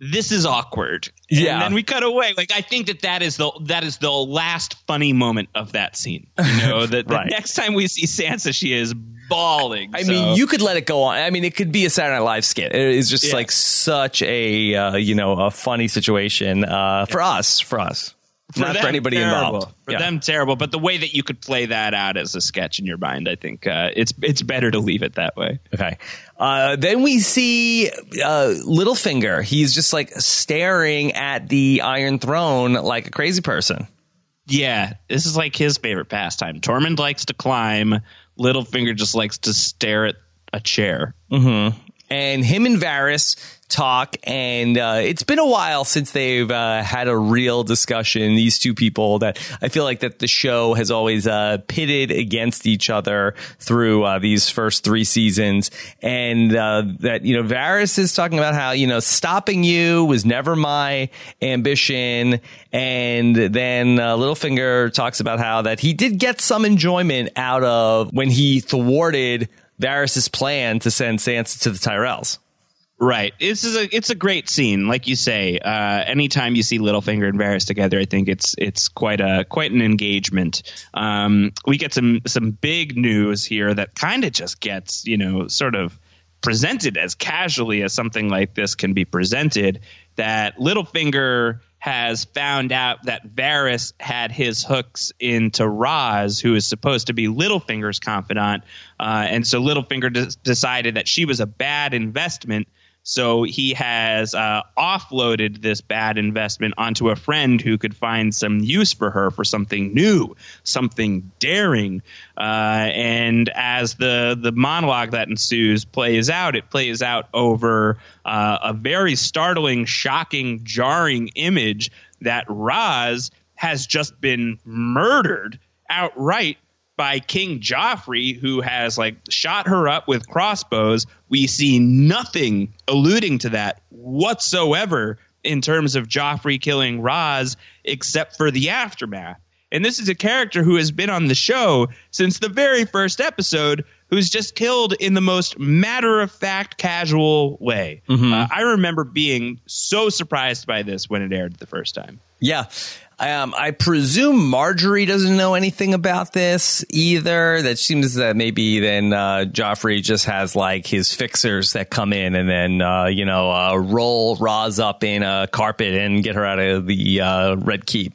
This is awkward. Yeah. And then we cut away. Like I think that that is the that is the last funny moment of that scene. You know, that *laughs* the next time we see Sansa, she is bawling. I So- mean, you could let it go on. I mean, it could be a Saturday Night Live skit. It is just Yeah. like such a uh, you know a funny situation uh, for us. For us, not for them, anybody terrible. involved. For Yeah. them, terrible. But the way that you could play that out as a sketch in your mind, I think uh, it's it's better to leave it that way. Okay. Uh, then we see uh, Littlefinger. He's just like staring at the Iron Throne like a crazy person. Yeah, this is like his favorite pastime. Tormund likes to climb. Littlefinger just likes to stare at a chair. and him and Varys talk, and uh, it's been a while since they've uh, had a real discussion. These two people that I feel like that the show has always uh, pitted against each other through uh, these first three seasons, and uh, that you know Varys is talking about how you know stopping you was never my ambition, and then uh, Littlefinger talks about how that he did get some enjoyment out of when he thwarted. Varys' plan to send Sansa to the Tyrells. Right. This is a it's a great scene, like you say. Uh, anytime you see Littlefinger and Varys together, I think it's it's quite a quite an engagement. Um, we get some some big news here that kind of just gets you know sort of presented as casually as something like this can be presented. That Littlefinger has found out that Varys had his hooks into Ros, who is supposed to be Littlefinger's confidant, uh, and so Littlefinger de- decided that she was a bad investment. So he has uh, offloaded this bad investment onto a friend who could find some use for her for something new, something daring. Uh, and as the the monologue that ensues plays out, it plays out over uh, a very startling, shocking, jarring image that Ros has just been murdered outright by King Joffrey, who has like shot her up with crossbows. We see nothing alluding to that whatsoever in terms of Joffrey killing Ros, except for the aftermath. And this is a character who has been on the show since the very first episode, who's just killed in the most matter of fact, casual way. Uh, I remember being so surprised by this when it aired the first time. Yeah. Um, I presume Margaery doesn't know anything about this either. That seems that maybe then uh, Joffrey just has like his fixers that come in and then uh, you know uh, roll Ros up in a carpet and get her out of the uh, Red Keep.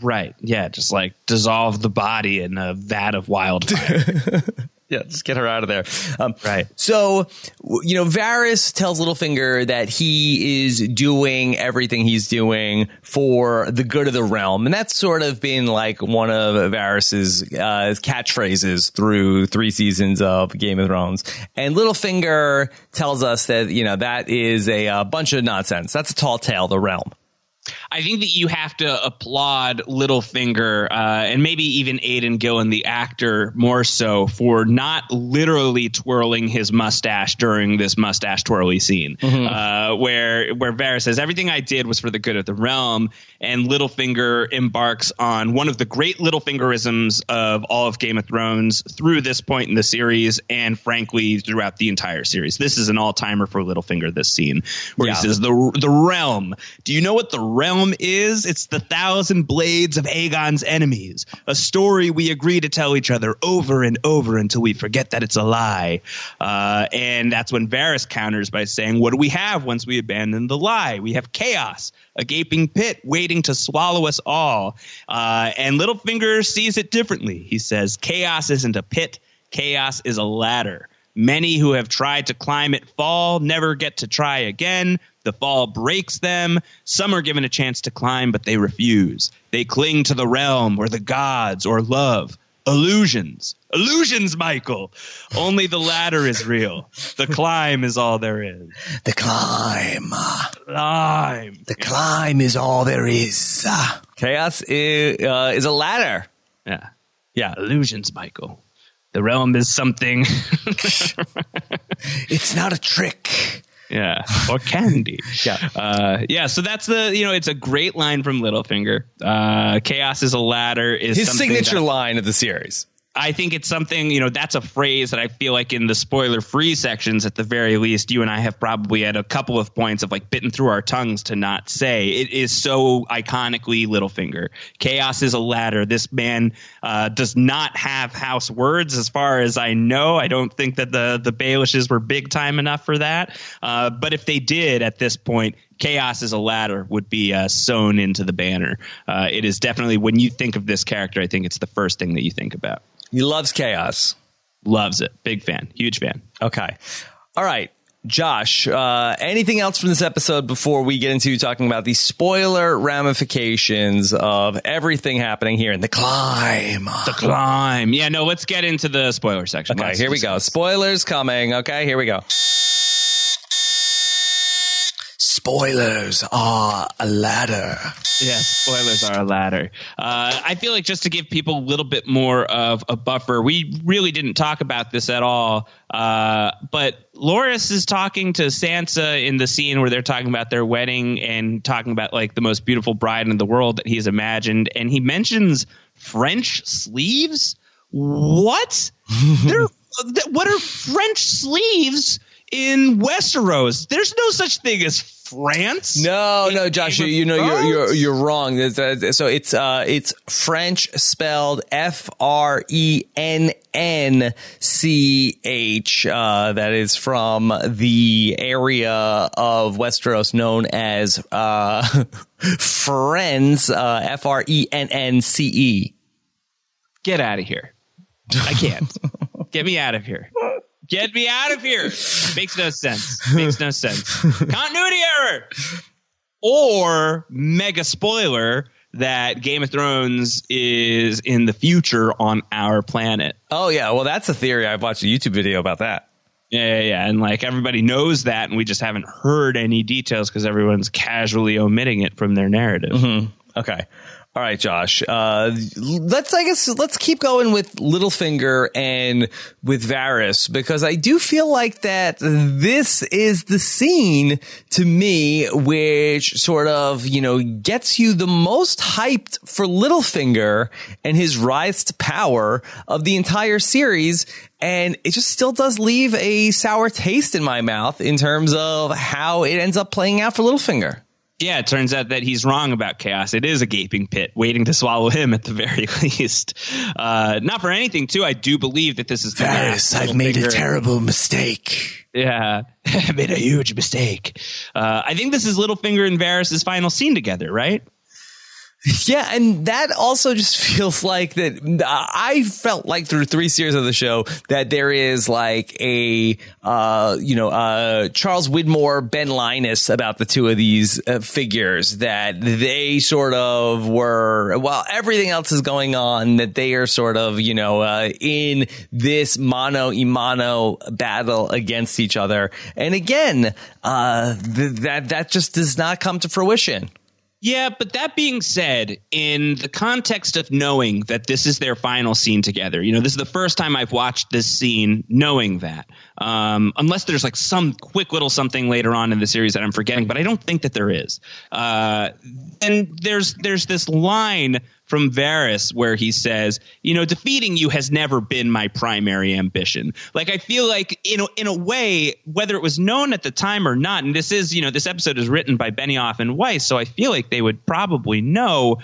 Right. Yeah. Just like dissolve the body in a vat of wildfire. *laughs* Yeah, just get her out of there. Um, Right. So, you know, Varys tells Littlefinger that he is doing everything he's doing for the good of the realm. And that's sort of been like one of Varys's uh, catchphrases through three seasons of Game of Thrones. And Littlefinger tells us that, you know, that is a, uh bunch of nonsense. That's a tall tale, the realm. I think that you have to applaud Littlefinger uh, and maybe even Aidan Gillen, the actor, more so for not literally twirling his mustache during this mustache twirly scene, uh, where where Varys says everything I did was for the good of the realm, and Littlefinger embarks on one of the great Littlefingerisms of all of Game of Thrones through this point in the series, and frankly throughout the entire series. This is an all timer for Littlefinger. This scene where Yeah. he says the the realm. Do you know what the realm is? It's the thousand blades of Aegon's enemies. A story we agree to tell each other over and over until we forget that it's a lie. Uh, and that's when Varys counters by saying, "What do we have once we abandon the lie? We have chaos." A gaping pit waiting to swallow us all. Uh, and Littlefinger sees it differently. He says, Chaos isn't a pit, chaos is a ladder. Many who have tried to climb it fall, never get to try again. The fall breaks them. Some are given a chance to climb, but they refuse. They cling to the realm or the gods or love. Illusions. Illusions, Michael. Only the ladder is real. The climb is all there is. The climb. Climb. The climb is all there is. Chaos is, uh, is a ladder. Yeah. Yeah. Illusions, Michael. The realm is something. *laughs* It's not a trick. Yeah, or candy. *laughs* Yeah. uh, yeah. So that's the you know it's a great line from Littlefinger. Uh, Chaos is a ladder is His signature that- line of the series. I think it's something you know that's a phrase that I feel like in the spoiler free sections at the very least you and I have probably had a couple of points of like bitten through our tongues to not say. It is so iconically Littlefinger. Chaos is a ladder. This man uh, does not have house words as far as I know. I don't think that the the Baelishes were big time enough for that. Uh, but if they did at this point, chaos is a ladder would be uh, sewn into the banner. Uh, it is definitely when you think of this character, I think it's the first thing that you think about. He loves chaos. Loves it. Big fan. Huge fan. Okay. All right. Josh, uh, anything else from this episode before we get into talking about the spoiler ramifications of everything happening here in the climb? The climb. Yeah, no, let's get into the spoiler section. Okay, Let's here we go. Spoilers coming. Okay, here we go. Spoilers are a ladder. Yeah, spoilers are a ladder. Uh, I feel like just to give people a little bit more of a buffer, we really didn't talk about this at all. Uh, but Loras is talking to Sansa in the scene where they're talking about their wedding and talking about like the most beautiful bride in the world that he's imagined, and he mentions French sleeves. What? *laughs* What are French sleeves in Westeros? There's no such thing as France. No, no, Josh, you, you know you're you're you're wrong. So it's uh it's French spelled F R E N N C H. Uh, that is from the area of Westeros known as uh *laughs* Friends. Uh, F R E N N C E. get out of here. I can't. Get me out of here. Get me out of here. Makes no sense. Makes no sense. *laughs* Continuity error. Or mega spoiler that Game of Thrones is in the future on our planet. Oh yeah, well that's a theory. I've watched a YouTube video about that. Yeah, yeah, yeah. And like everybody knows that, and we just haven't heard any details because everyone's casually omitting it from their narrative. Mm-hmm. Okay. All right, Josh. Uh, let's, I guess, let's keep going with Littlefinger and with Varys because I do feel like that this is the scene to me which sort of, you know, gets you the most hyped for Littlefinger and his rise to power of the entire series. And it just still does leave a sour taste in my mouth in terms of how it ends up playing out for Littlefinger. Yeah, it turns out that he's wrong about chaos. It is a gaping pit waiting to swallow *laughs* him at the very *laughs* least. Uh, not for anything, too. I do believe that this is Varys. I've made a terrible mistake. Yeah, *laughs* I made a huge mistake. Uh, I think this is Littlefinger and Varys' final scene together, right? Yeah, and that also just *laughs* feels like that. I felt like through three series of the show that there is like a, uh, you know, uh, Charles Widmore, Ben Linus about the two of these uh, figures that they sort of were, while everything else is going on, that they are sort of, you know, uh, in this mano imano battle against each other. And again, uh, th- that, that just does not come to fruition. Yeah, but that being said, in the context of knowing that this is their final scene together, you know, this is the first time I've watched this scene knowing that. Um, unless there's like some quick little something later on in the series that I'm forgetting, but I don't think that there is. Uh, and there's there's this line from Varys where he says, you know, defeating you has never been my primary ambition. Like I feel like in a, in a way, whether it was known at the time or not, and this is, you know, this episode is written by Benioff and Weiss, so I feel like they would probably know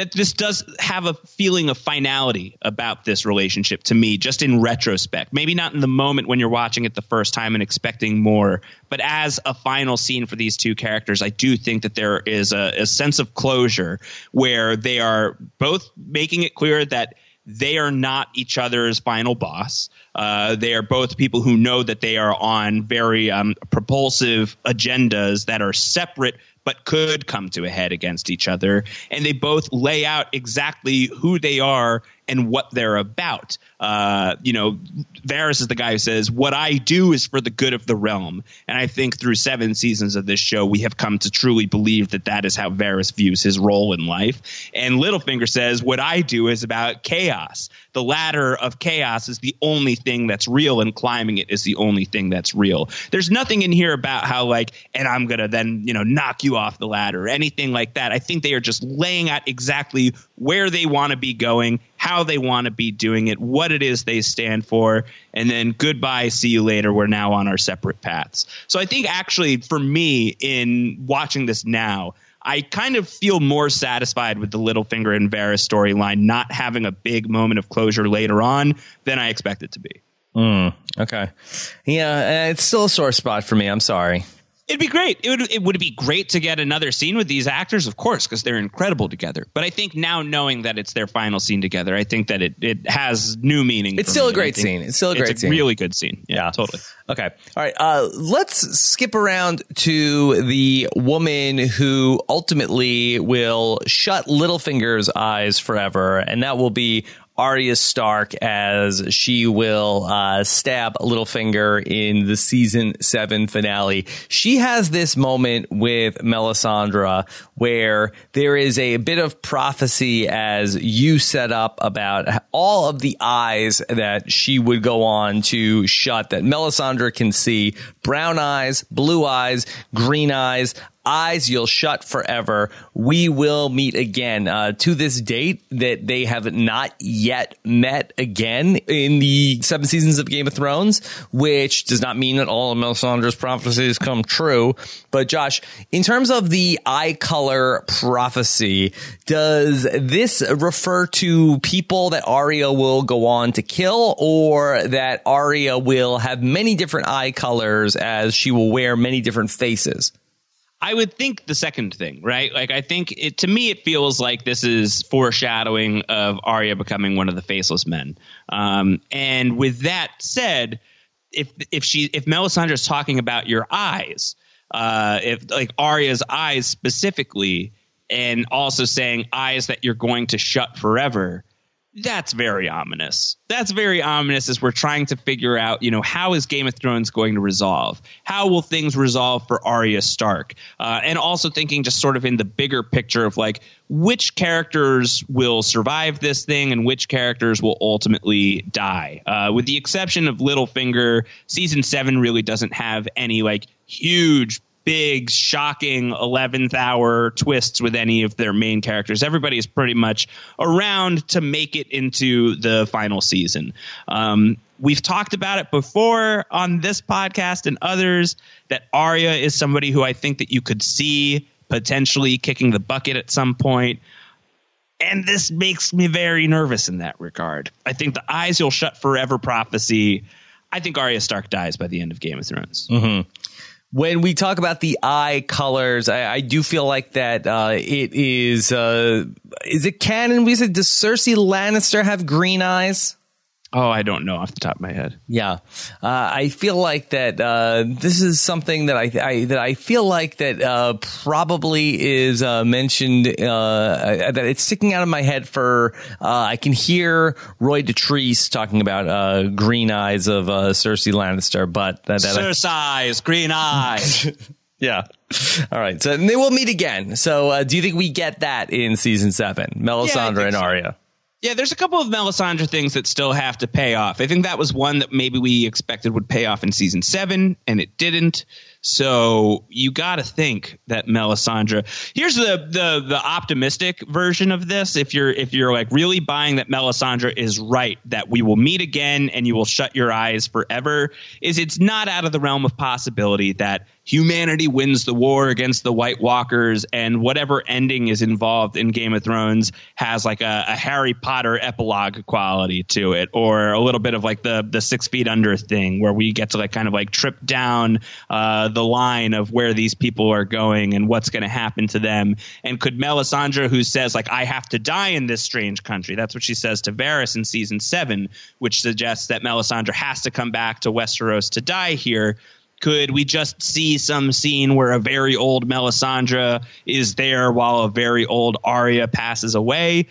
that this does have a feeling of finality about this relationship to me, just in retrospect. Maybe not in the moment when you're watching it the first time and expecting more, but as a final scene for these two characters, I do think that there is a, a sense of closure where they are both making it clear that they are not each other's final boss. Uh, they are both people who know that they are on very um, propulsive agendas that are separate but could come to a head against each other. And they both lay out exactly who they are and what they're about. Uh, you know, Varys is the guy who says, What I do is for the good of the realm. And I think through seven seasons of this show, we have come to truly believe that that is how Varys views his role in life. And Littlefinger says, What I do is about chaos. The ladder of chaos is the only thing that's real, and climbing it is the only thing that's real. There's nothing in here about how, like, and I'm going to then, you know, knock you off the ladder or anything like that. I think they are just laying out exactly where they want to be going, how they want to be doing it, what it is they stand for, and then goodbye, see you later. We're now on our separate paths. So I think actually for me in watching this now, I kind of feel more satisfied with the Littlefinger and Varys storyline not having a big moment of closure later on than I expect it to be. Mm, okay. Yeah, it's still a sore spot for me. I'm sorry. It'd be great. It would it would be great to get another scene with these actors, of course, because they're incredible together. But I think now knowing that it's their final scene together, I think that it, it has new meaning. It's still me. a great scene. It's still a great it's a scene. Really good scene. Yeah, yeah, totally. Okay. All right. Uh, let's skip around to the woman who ultimately will shut Littlefinger's eyes forever, and that will be Arya Stark as she will uh, stab Littlefinger in the season seven finale. She has this moment with Melisandre where there is a bit of prophecy as you set up about all of the eyes that she would go on to shut that Melisandre can see brown eyes, blue eyes, green eyes eyes you'll shut forever. We will meet again. Uh, to this date, that they have not yet met again in the seven seasons of Game of Thrones, which does not mean that all of Melisandre's prophecies come true. But Josh, in terms of the eye color prophecy, does this refer to people that Arya will go on to kill, or that Arya will have many different eye colors as she will wear many different faces? I would think the second thing, right? Like, I think it, to me, it feels like this is foreshadowing of Arya becoming one of the faceless men. Um, and with that said, if if she if Melisandre is talking about your eyes, uh, if like Arya's eyes specifically, and also saying eyes that you're going to shut forever, that's very ominous. That's very ominous as we're trying to figure out, you know, how is Game of Thrones going to resolve? How will things resolve for Arya Stark? Uh, and also thinking just sort of in the bigger picture of like which characters will survive this thing and which characters will ultimately die. Uh, with the exception of Littlefinger, season seven really doesn't have any like huge big, shocking 11th hour twists with any of their main characters. Everybody is pretty much around to make it into the final season. Um, we've talked about it before on this podcast and others that Arya is somebody who I think that you could see potentially kicking the bucket at some point. And this makes me very nervous in that regard. I think the eyes you'll shut forever prophecy. I think Arya Stark dies by the end of Game of Thrones. Mm-hmm when we talk about the eye colors, I, I do feel like that uh, it is. Uh, is it canon? We said does Cersei Lannister have green eyes? Oh, I don't know off the top of my head. Yeah, uh, I feel like that. Uh, this is something that I, I, that I feel like that uh, probably is uh, mentioned. Uh, that it's sticking out of my head for. Uh, I can hear Roy Dotrice talking about green eyes of Cersei Lannister, but that, that Cersei's green eyes. *laughs* yeah. All right. So they will meet again. So do you think we get that in season seven, Melisandre yeah, and Arya? So. Yeah, there's a couple of Melisandre things that still have to pay off. I think that was one that maybe we expected would pay off in season seven, and it didn't. So you got to think that Melisandre. Here's the the the optimistic version of this. If you're if you're like really buying that Melisandre is right, that we will meet again and you will shut your eyes forever, is it's not out of the realm of possibility that humanity wins the war against the White Walkers, and whatever ending is involved in Game of Thrones has like a, a, Harry Potter epilogue quality to it, or a little bit of like the the Six Feet Under thing, where we get to like kind of like trip down uh, the line of where these people are going and what's going to happen to them. And could Melisandre, who says like I have to die in this strange country, that's what she says to Varys in season seven, which suggests that Melisandre has to come back to Westeros to die here could we just see some scene where a very old Melisandre is there while a very old Arya passes away?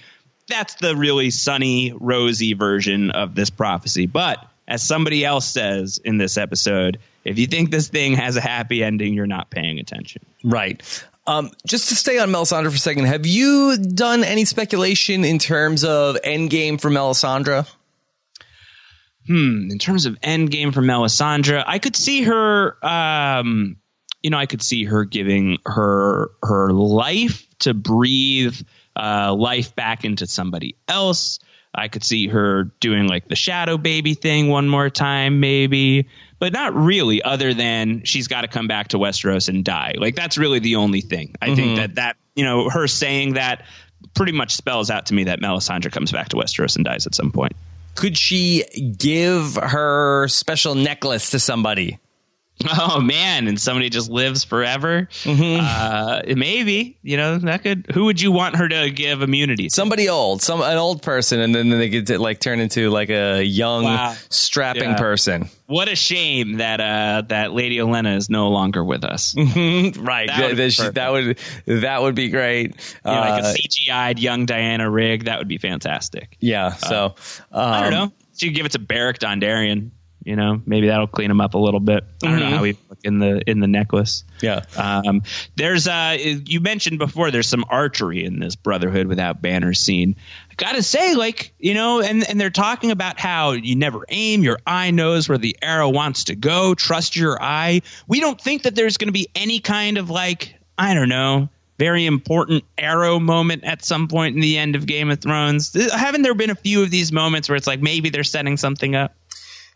That's the really sunny, rosy version of this prophecy. But as somebody else says in this episode, if you think this thing has a happy ending, you're not paying attention. Right. Um, just to stay on Melisandre for a second, have you done any speculation in terms of endgame for Melisandre? hmm, in terms of endgame for Melisandre, I could see her. Um, you know, I could see her giving her her life to breathe uh, life back into somebody else. I could see her doing like the shadow baby thing one more time, maybe, but not really. Other than she's got to come back to Westeros and die. Like that's really the only thing. I mm-hmm. think that that you know her saying that pretty much spells out to me that Melisandre comes back to Westeros and dies at some point. Could she give her special necklace to somebody? *laughs* Oh man, and somebody just lives forever. Mm-hmm. Uh, maybe you know that could. Who would you want her to give immunity? To? Somebody old, some an old person, and then then they could like turn into like a young, wow. strapping yeah. person. What a shame that uh, that Lady Olenna is no longer with us. Mm-hmm. *laughs* right, that would, that would, that would be great. You know, like a uh, CGI'd young Diana Rigg, that would be fantastic. Yeah. So um, I don't um, know. She could give it to Beric Dondarrion. You know, maybe that'll clean him up a little bit. I don't mm-hmm. know how he look in the in the necklace. Yeah. Um, there's uh, you mentioned before. There's some archery in this Brotherhood without banner scene. I gotta say, like you know, and and they're talking about how you never aim. Your eye knows where the arrow wants to go. Trust your eye. We don't think that there's going to be any kind of like I don't know very important arrow moment at some point in the end of Game of Thrones. Haven't there been a few of these moments where it's like maybe they're setting something up?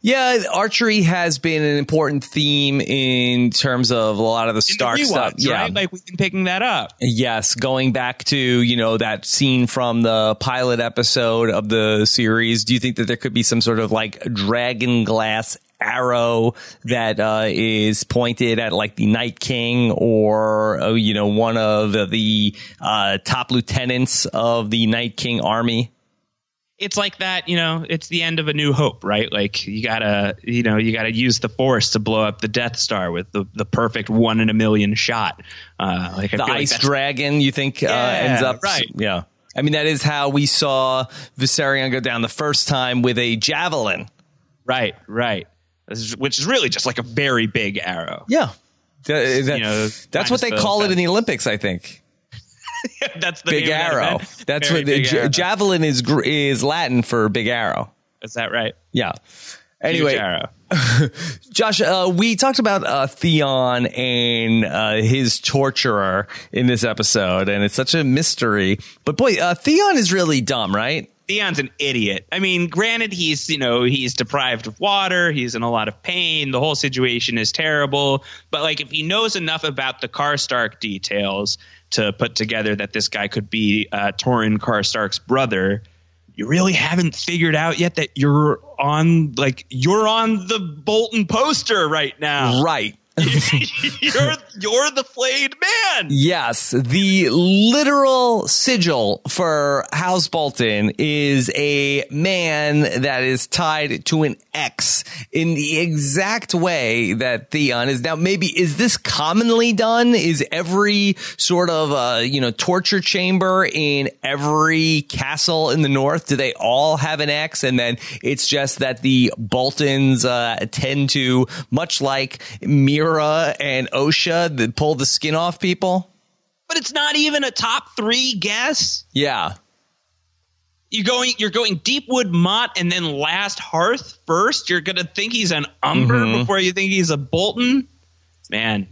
Yeah, archery has been an important theme in terms of a lot of the Stark the stuff. Yeah, right? like we've been picking that up. Yes, going back to you know that scene from the pilot episode of the series. Do you think that there could be some sort of like dragon glass arrow that uh, is pointed at like the Night King or uh, you know one of the uh, top lieutenants of the Night King army? It's like that, you know, it's the end of a new hope, right? Like you gotta, you know, you gotta use the force to blow up the Death Star with the, the perfect one in a million shot. Uh, like the ice like dragon, you think, uh, yeah, uh, ends up, right. Yeah. I mean, that is how we saw Viserion go down the first time with a javelin. Right, right. Is, which is really just like a very big arrow. Yeah. That, that, You know, that's what they call it in the Olympics, I think. *laughs* That's the Big that arrow. That's Very what the javelin is is Latin for big arrow. Is that right? Yeah. Anyway. *laughs* Josh, uh, we talked about uh, Theon and uh, his torturer in this episode, and it's such a mystery. But boy, uh, Theon is really dumb, right? Theon's an idiot. I mean, granted, he's you know he's deprived of water, he's in a lot of pain. The whole situation is terrible. But like, if he knows enough about the Karstark details to put together that this guy could be uh, Torrhen Karstark's brother, you really haven't figured out yet that you're on like you're on the Bolton poster right now. Right. You're you're the flayed man. Yes, the literal sigil for House Bolton is a man that is tied to an X in the exact way that Theon is. Now, maybe is this commonly done? Is every sort of uh, you know torture chamber in every castle in the north? Do they all have an X? And then it's just that the Boltons uh, tend to, much like And Osha, that pull the skin off people. But it's not even a top three guess. Yeah. You're going you're going Deepwood Motte and then last Hearth first. You're gonna think he's an Umber Mm-hmm. before you think he's a Bolton. Man,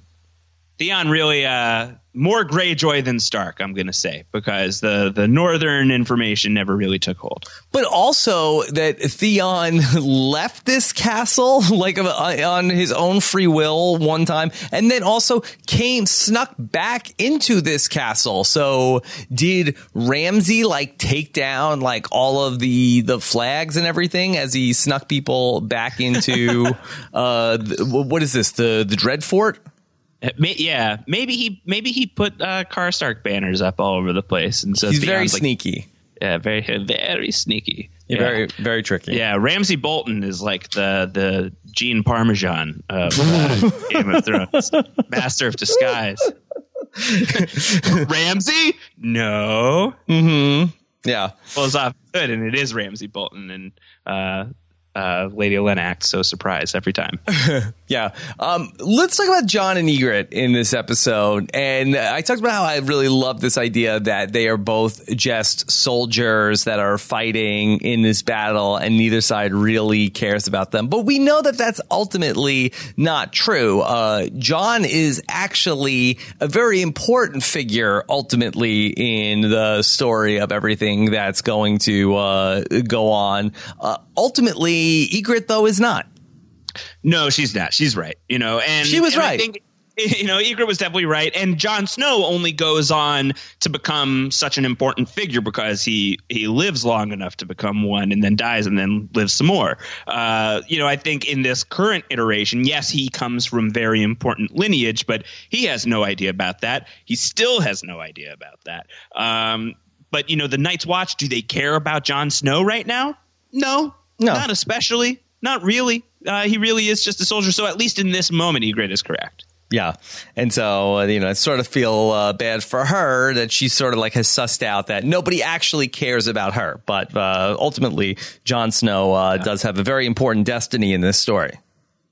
Theon really uh more Greyjoy than Stark, I'm gonna say, because the the northern information never really took hold. But also that Theon *laughs* left this castle *laughs* like uh, on his own free will one time and then also came snuck back into this castle. So did Ramsay like take down like all of the the flags and everything as he snuck people back into *laughs* uh what is this the the Dread Fort? Uh, may- Yeah, maybe he maybe he put uh, Karstark banners up all over the place, and so He's very like, sneaky. yeah, very very sneaky, yeah. Very very tricky. Yeah, Ramsay Bolton is like the the Gene Parmesan of uh, *laughs* Game of Thrones, master of disguise. *laughs* Ramsay? No. Yeah. Well, Pulls off good, and it is Ramsay Bolton and uh, uh, Lady Lennox. So surprised every time. *laughs* Yeah. Um, let's talk about Jon and Ygritte in this episode. And I talked about how I really love this idea that they are both just soldiers that are fighting in this battle and neither side really cares about them. But we know that that's ultimately not true. Uh, Jon is actually a very important figure ultimately in the story of everything that's going to uh, go on. Uh, ultimately, Ygritte, though, is not. No, she's not. She's right. You know, and She was and I right. think, *laughs* you know, Ygritte was definitely right, and Jon Snow only goes on to become such an important figure because he he lives long enough to become one, and then dies, and then lives some more. Uh, you know, I think in this current iteration, yes, he comes from very important lineage, but he has no idea about that. He still has no idea about that. Um, but you know, the Night's Watch, do they care about Jon Snow right now? No, No. not especially. Not really. Uh, he really is just a soldier. So at least in this moment, Ygritte is correct. Yeah. And so, uh, you know, I sort of feel uh, bad for her that she sort of like has sussed out that nobody actually cares about her. But uh, ultimately, Jon Snow uh, does have a very important destiny in this story.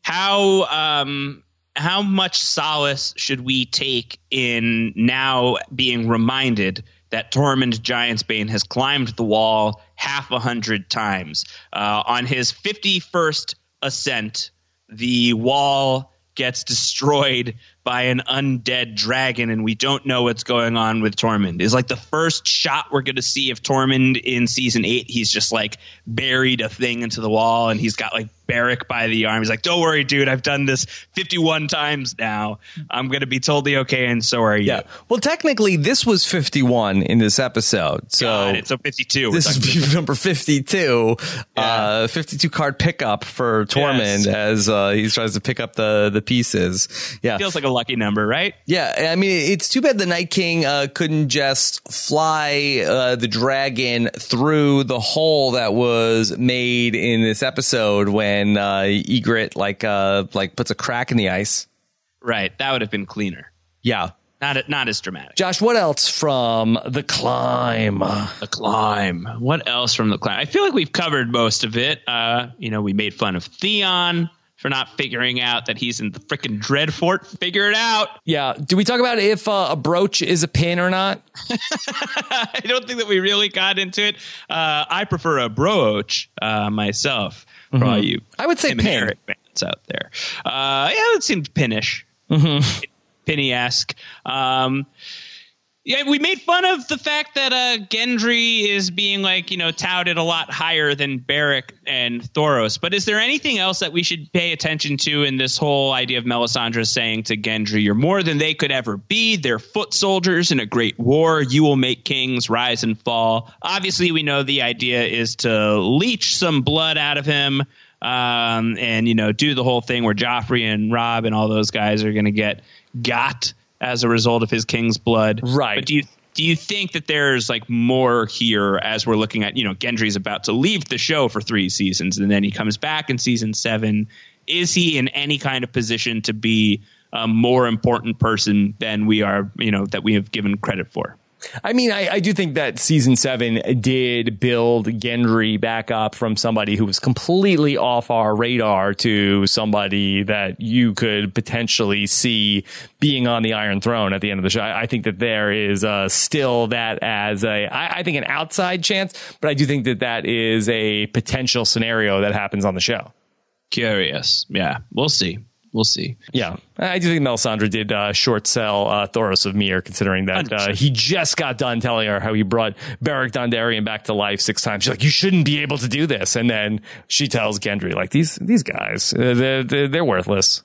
How um, how much solace should we take in now being reminded that Tormund Giantsbane has climbed the wall half a hundred times uh, on his fifty first ascent? The wall gets destroyed by an undead dragon, and we don't know what's going on with Tormund. Is like the first shot we're going to see of Tormund in season eight. He's just like buried a thing into the wall, and he's got like Beric by the arm. He's like, "Don't worry, dude. I've done this 51 times now. I'm going to be totally okay, and so are you." Yeah. Well, technically, this was 51 in this episode. So. Got it. So 52. This is *laughs* number 52, uh, 52 card pickup for Tormund Yes. as uh, he tries to pick up the, the pieces. Yeah. feels like a lucky number, right? Yeah, I mean, it's too bad the Night King uh, couldn't just fly uh, the dragon through the hole that was made in this episode when uh, Ygritte like uh, like puts a crack in the ice. Right. That would have been cleaner. Yeah, Not not as dramatic. Josh, what else from the climb? The climb. What else from the climb? I feel like we've covered most of it. Uh, you know, we made fun of Theon for not figuring out that he's in the freaking Dreadfort. Figure it out. Yeah. Do we talk about if uh, a brooch is a pin or not? *laughs* I don't think that we really got into it. Uh, I prefer a brooch uh, myself. For mm-hmm. all you, I would say pin fans out there. Uh, yeah, it seemed pinnish, mm-hmm. pinny esque. Um, yeah, we made fun of the fact that uh, Gendry is being like you know touted a lot higher than Beric and Thoros. But is there anything else that we should pay attention to in this whole idea of Melisandre saying to Gendry, "You're more than they could ever be. They're foot soldiers in a great war. You will make kings rise and fall." Obviously, we know the idea is to leech some blood out of him. Um, and you know, do the whole thing where Joffrey and Robb and all those guys are going to get got as a result of his king's blood. Right. But do you do you think that there's like more here as we're looking at, you know, Gendry's about to leave the show for three seasons and then he comes back in season seven. Is he in any kind of position to be a more important person than we are, you know, that we have given credit for? I mean, I, I, do think that season seven did build Gendry back up from somebody who was completely off our radar to somebody that you could potentially see being on the Iron Throne at the end of the show. I, I think that there is uh, still that as a, I, I think an outside chance, but I do think that that is a potential scenario that happens on the show. Curious. Yeah, we'll see we'll see. Yeah, I do think Melisandre did uh, short sell uh, Thoros of Myr, considering that uh, he just got done telling her how he brought Beric Dondarrion back to life six times. She's like, "You shouldn't be able to do this," and then she tells Gendry, "Like these these guys, uh, they're, they're, they're worthless."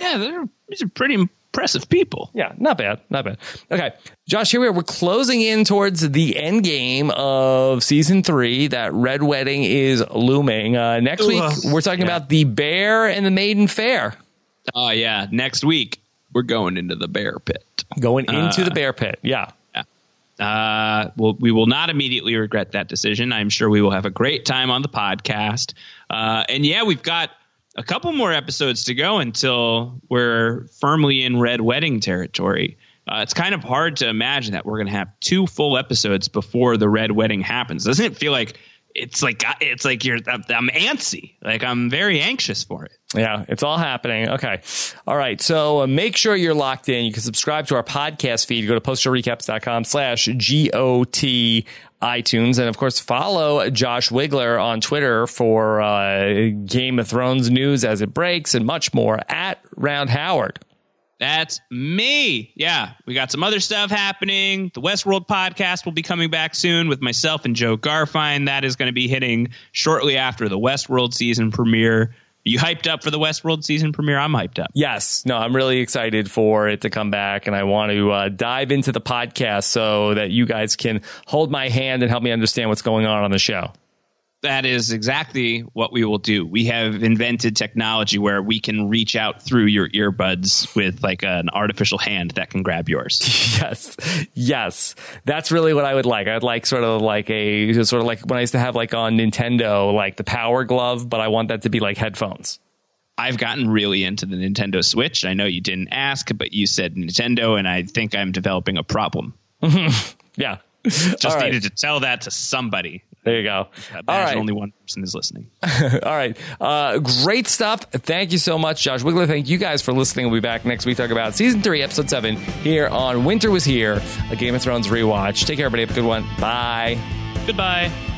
Yeah, they're these are pretty impressive people. Yeah, not bad, not bad. Okay, Josh, here we are. We're closing in towards the end game of season three. That red wedding is looming. Uh, next week, we're talking yeah. about the bear and the maiden fair. Oh yeah, next week we're going into the bear pit. Going into uh, the bear pit. Yeah. Uh, well, we will not immediately regret that decision. I'm sure we will have a great time on the podcast. Uh, and yeah, we've got a couple more episodes to go until we're firmly in red wedding territory. Uh, it's kind of hard to imagine that we're going to have two full episodes before the red wedding happens. Doesn't it feel like it's like it's like you're I'm antsy. Like I'm very anxious for it. Yeah, it's all happening. Okay. All right. So uh, make sure you're locked in. You can subscribe to our podcast feed. Go to postshowrecaps.com slash G-O-T iTunes. And of course, follow Josh Wigler on Twitter for uh, Game of Thrones news as it breaks and much more at Round Howard. That's me. Yeah, we got some other stuff happening. The Westworld podcast will be coming back soon with myself and Jo Garfein. That is going to be hitting shortly after the Westworld season premiere you hyped up for the Westworld season premiere? I'm hyped up. Yes. No, I'm really excited for it to come back. And I want to uh, dive into the podcast so that you guys can hold my hand and help me understand what's going on on the show that is exactly what we will do. We have invented technology where we can reach out through your earbuds with like an artificial hand that can grab yours. *laughs* yes. Yes. That's really what I would like. I'd like sort of like a sort of like when I used to have like on Nintendo, like the power glove, but I want that to be like headphones. I've gotten really into the Nintendo Switch. I know you didn't ask, but you said Nintendo, and I think I'm developing a problem. *laughs* yeah. Just All needed right. to tell that to somebody. There you go. Imagine All right. only one person is listening. *laughs* All right. Uh, great stuff. Thank you so much, Josh Wigler. Thank you guys for listening. We'll be back next week talk about season three, episode seven here on Winter Was Here, a Game of Thrones rewatch. Take care, everybody. Have a good one. Bye. Goodbye.